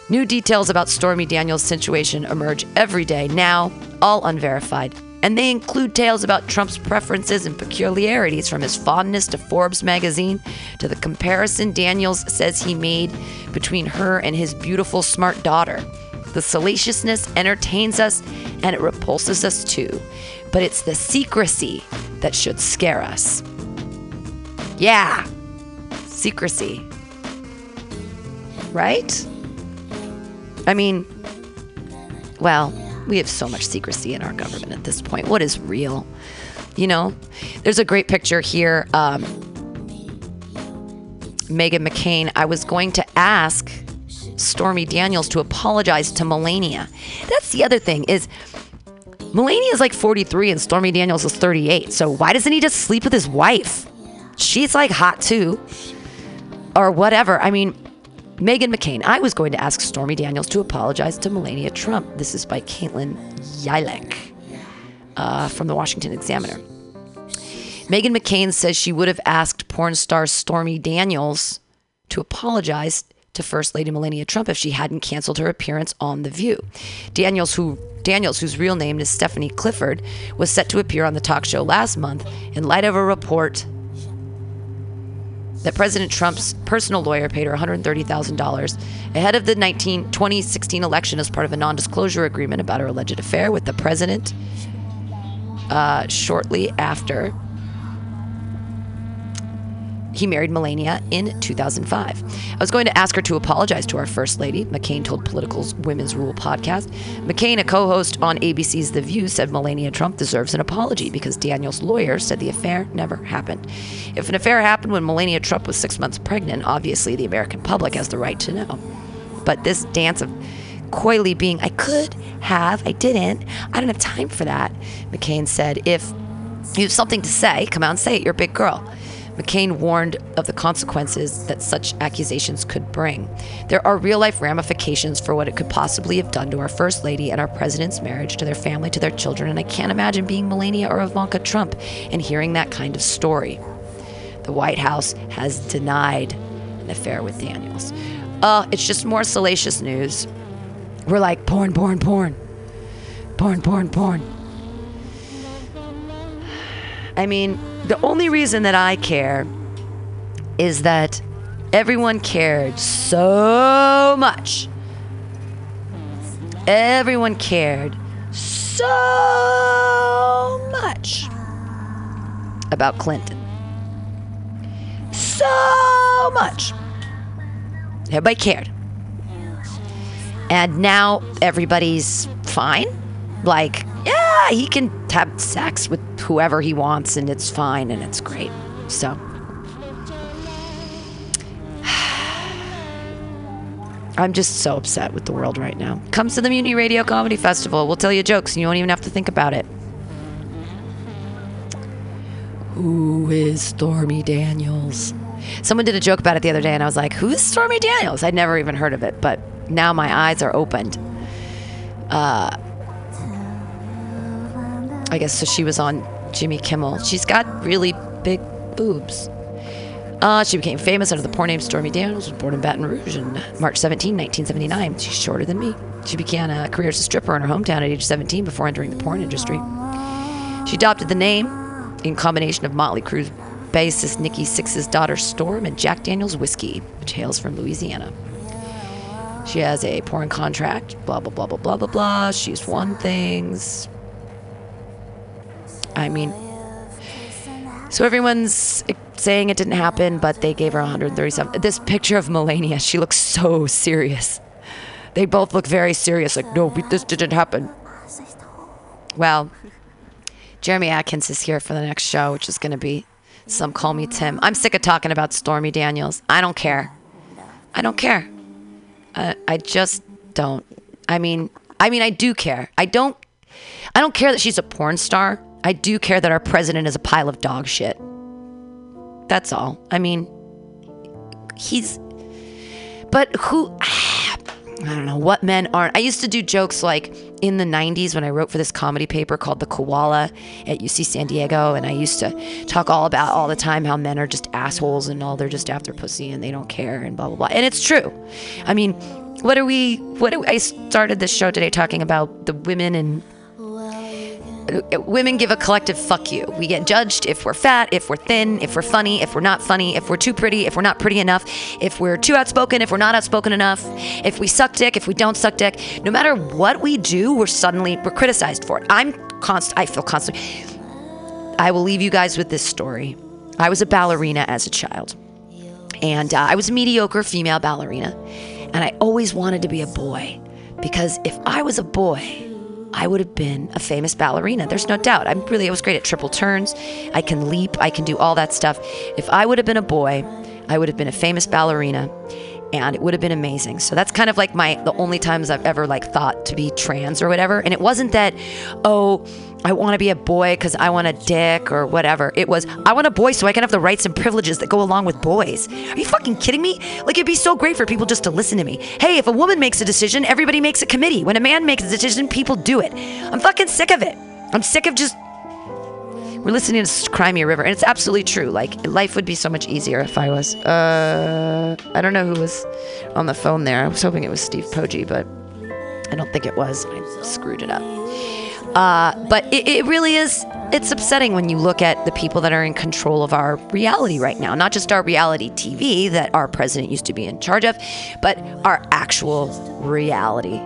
New details about Stormy Daniels' situation emerge every day now, all unverified, and they include tales about Trump's preferences and peculiarities from his fondness to Forbes magazine to the comparison Daniels says he made between her and his beautiful, smart daughter. The salaciousness entertains us and it repulses us too, but it's the secrecy that should scare us. Yeah, secrecy. Right? I mean, well, we have so much secrecy in our government at this point. What is real? You know, there's a great picture here. Um, Meghan McCain, I was going to ask Stormy Daniels to apologize to Melania. That's the other thing is Melania is like 43 and Stormy Daniels is 38. So why doesn't he just sleep with his wife? She's like hot too. Or whatever. I mean, Meghan McCain, I was going to ask Stormy Daniels to apologize to Melania Trump. This is by Caitlin Yilek uh, from the Washington Examiner. Meghan McCain says she would have asked porn star Stormy Daniels to apologize to First Lady Melania Trump if she hadn't canceled her appearance on The View. Daniels, who Daniels, whose real name is Stephanie Clifford, was set to appear on the talk show last month in light of a report that President Trump's personal lawyer paid her $130,000 ahead of the 19, 2016 election as part of a non disclosure agreement about her alleged affair with the president uh, shortly after he married Melania in 2005. I was going to ask her to apologize to our First Lady, McCain told Politico's Women's Rule podcast. McCain, a co host on ABC's The View, said Melania Trump deserves an apology because Daniel's lawyer said the affair never happened. If an affair happened when Melania Trump was six months pregnant, obviously the American public has the right to know. But this dance of coyly being, I could have, I didn't, I don't have time for that, McCain said. If you have something to say, come out and say it. You're a big girl. McCain warned of the consequences that such accusations could bring. There are real life ramifications for what it could possibly have done to our First Lady and our President's marriage, to their family, to their children, and I can't imagine being Melania or Ivanka Trump and hearing that kind of story. The White House has denied an affair with Daniels. Uh, it's just more salacious news. We're like, porn, porn, porn. Porn, porn, porn. I mean, the only reason that I care is that everyone cared so much. Everyone cared so much about Clinton. So much. Everybody cared. And now everybody's fine. Like, yeah, he can have sex with whoever he wants and it's fine and it's great. So. I'm just so upset with the world right now. Comes to the Mutiny Radio Comedy Festival. We'll tell you jokes and you won't even have to think about it. Who is Stormy Daniels? Someone did a joke about it the other day and I was like, who's Stormy Daniels? I'd never even heard of it, but now my eyes are opened. Uh, I guess so. She was on Jimmy Kimmel. She's got really big boobs. Uh, she became famous under the porn name Stormy Daniels. Was born in Baton Rouge on March 17, 1979. She's shorter than me. She began a career as a stripper in her hometown at age 17 before entering the porn industry. She adopted the name in combination of Motley Crue's bassist Nikki Sixx's daughter Storm and Jack Daniels whiskey, which hails from Louisiana. She has a porn contract. Blah blah blah blah blah blah blah. She's won things. I mean, so everyone's saying it didn't happen, but they gave her 137. This picture of Melania, she looks so serious. They both look very serious, like, no, this didn't happen. Well, Jeremy Atkins is here for the next show, which is going to be Some Call Me Tim. I'm sick of talking about Stormy Daniels. I don't care. I don't care. Uh, I just don't. I mean, I mean, I do care. I don't. I don't care that she's a porn star. I do care that our president is a pile of dog shit. That's all. I mean, he's. But who. I don't know what men aren't. I used to do jokes like in the 90s when I wrote for this comedy paper called The Koala at UC San Diego. And I used to talk all about all the time how men are just assholes and all they're just after pussy and they don't care and blah, blah, blah. And it's true. I mean, what are we, what are, I started this show today talking about the women and women give a collective fuck you. We get judged if we're fat, if we're thin, if we're funny, if we're not funny, if we're too pretty, if we're not pretty enough, if we're too outspoken, if we're not outspoken enough, if we suck dick, if we don't suck dick. No matter what we do, we're suddenly we're criticized for it. I'm constant. I feel constant. I will leave you guys with this story. I was a ballerina as a child, and uh, I was a mediocre female ballerina, and I always wanted to be a boy because if I was a boy. I would have been a famous ballerina. There's no doubt. I'm really, I was great at triple turns. I can leap. I can do all that stuff. If I would have been a boy, I would have been a famous ballerina and it would have been amazing. So that's kind of like my, the only times I've ever like thought to be trans or whatever. And it wasn't that, oh, I want to be a boy because I want a dick or whatever. It was, I want a boy so I can have the rights and privileges that go along with boys. Are you fucking kidding me? Like, it'd be so great for people just to listen to me. Hey, if a woman makes a decision, everybody makes a committee. When a man makes a decision, people do it. I'm fucking sick of it. I'm sick of just. We're listening to Cry Me a River, and it's absolutely true. Like, life would be so much easier if I was. Uh, I don't know who was on the phone there. I was hoping it was Steve Poggi, but I don't think it was. I screwed it up. Uh, but it, it really is, it's upsetting when you look at the people that are in control of our reality right now. Not just our reality TV that our president used to be in charge of, but our actual reality.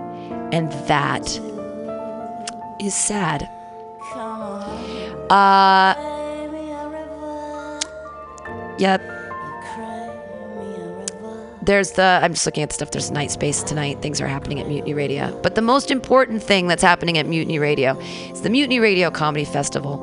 And that is sad. Uh, yep. There's the, I'm just looking at the stuff. There's Night Space tonight. Things are happening at Mutiny Radio. But the most important thing that's happening at Mutiny Radio is the Mutiny Radio Comedy Festival,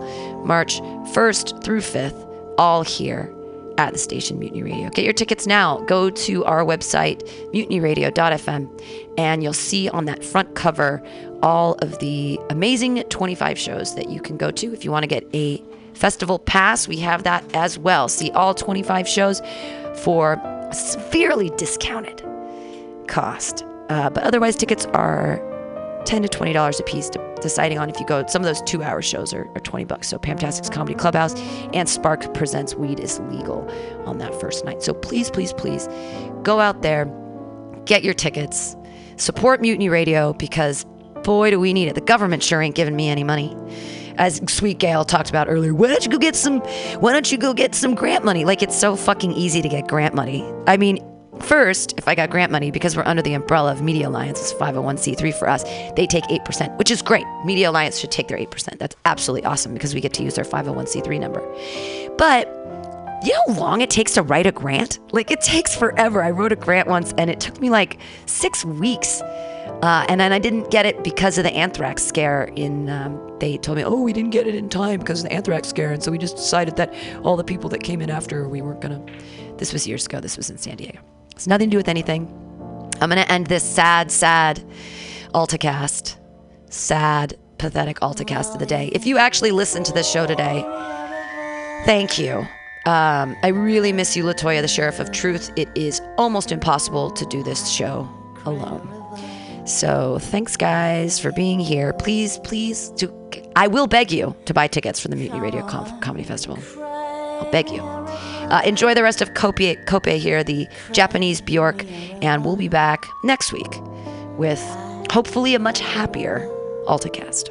March 1st through 5th, all here at the station Mutiny Radio. Get your tickets now. Go to our website, mutinyradio.fm, and you'll see on that front cover all of the amazing 25 shows that you can go to. If you want to get a festival pass, we have that as well. See all 25 shows for severely discounted cost. Uh, but otherwise, tickets are 10 to $20 a piece, de- deciding on if you go. Some of those two hour shows are, are 20 bucks. So, Pamtastic's Comedy Clubhouse and Spark Presents Weed is legal on that first night. So, please, please, please go out there, get your tickets, support Mutiny Radio because boy, do we need it. The government sure ain't giving me any money. As Sweet Gail talked about earlier, why don't you go get some? Why don't you go get some grant money? Like it's so fucking easy to get grant money. I mean, first, if I got grant money because we're under the umbrella of Media Alliance, it's 501c3 for us. They take eight percent, which is great. Media Alliance should take their eight percent. That's absolutely awesome because we get to use their 501c3 number. But you know how long it takes to write a grant? Like it takes forever. I wrote a grant once and it took me like six weeks. Uh, and then I didn't get it because of the anthrax scare. In um, they told me, oh, we didn't get it in time because of the anthrax scare, and so we just decided that all the people that came in after we weren't gonna. This was years ago. This was in San Diego. It's nothing to do with anything. I'm gonna end this sad, sad AltaCast, sad, pathetic AltaCast of the day. If you actually listened to this show today, thank you. Um, I really miss you, Latoya, the Sheriff of Truth. It is almost impossible to do this show alone. So thanks, guys, for being here. Please, please, I will beg you to buy tickets for the Mutiny Radio Com- Comedy Festival. I'll beg you. Uh, enjoy the rest of Kope, Kope here, the Japanese Bjork, and we'll be back next week with hopefully a much happier AltaCast.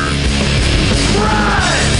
Run!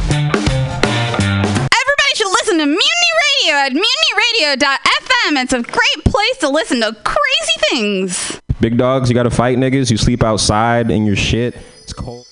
To Mutiny Radio at mutinyradio.fm. It's a great place to listen to crazy things. Big dogs, you gotta fight niggas. You sleep outside in your shit. It's cold.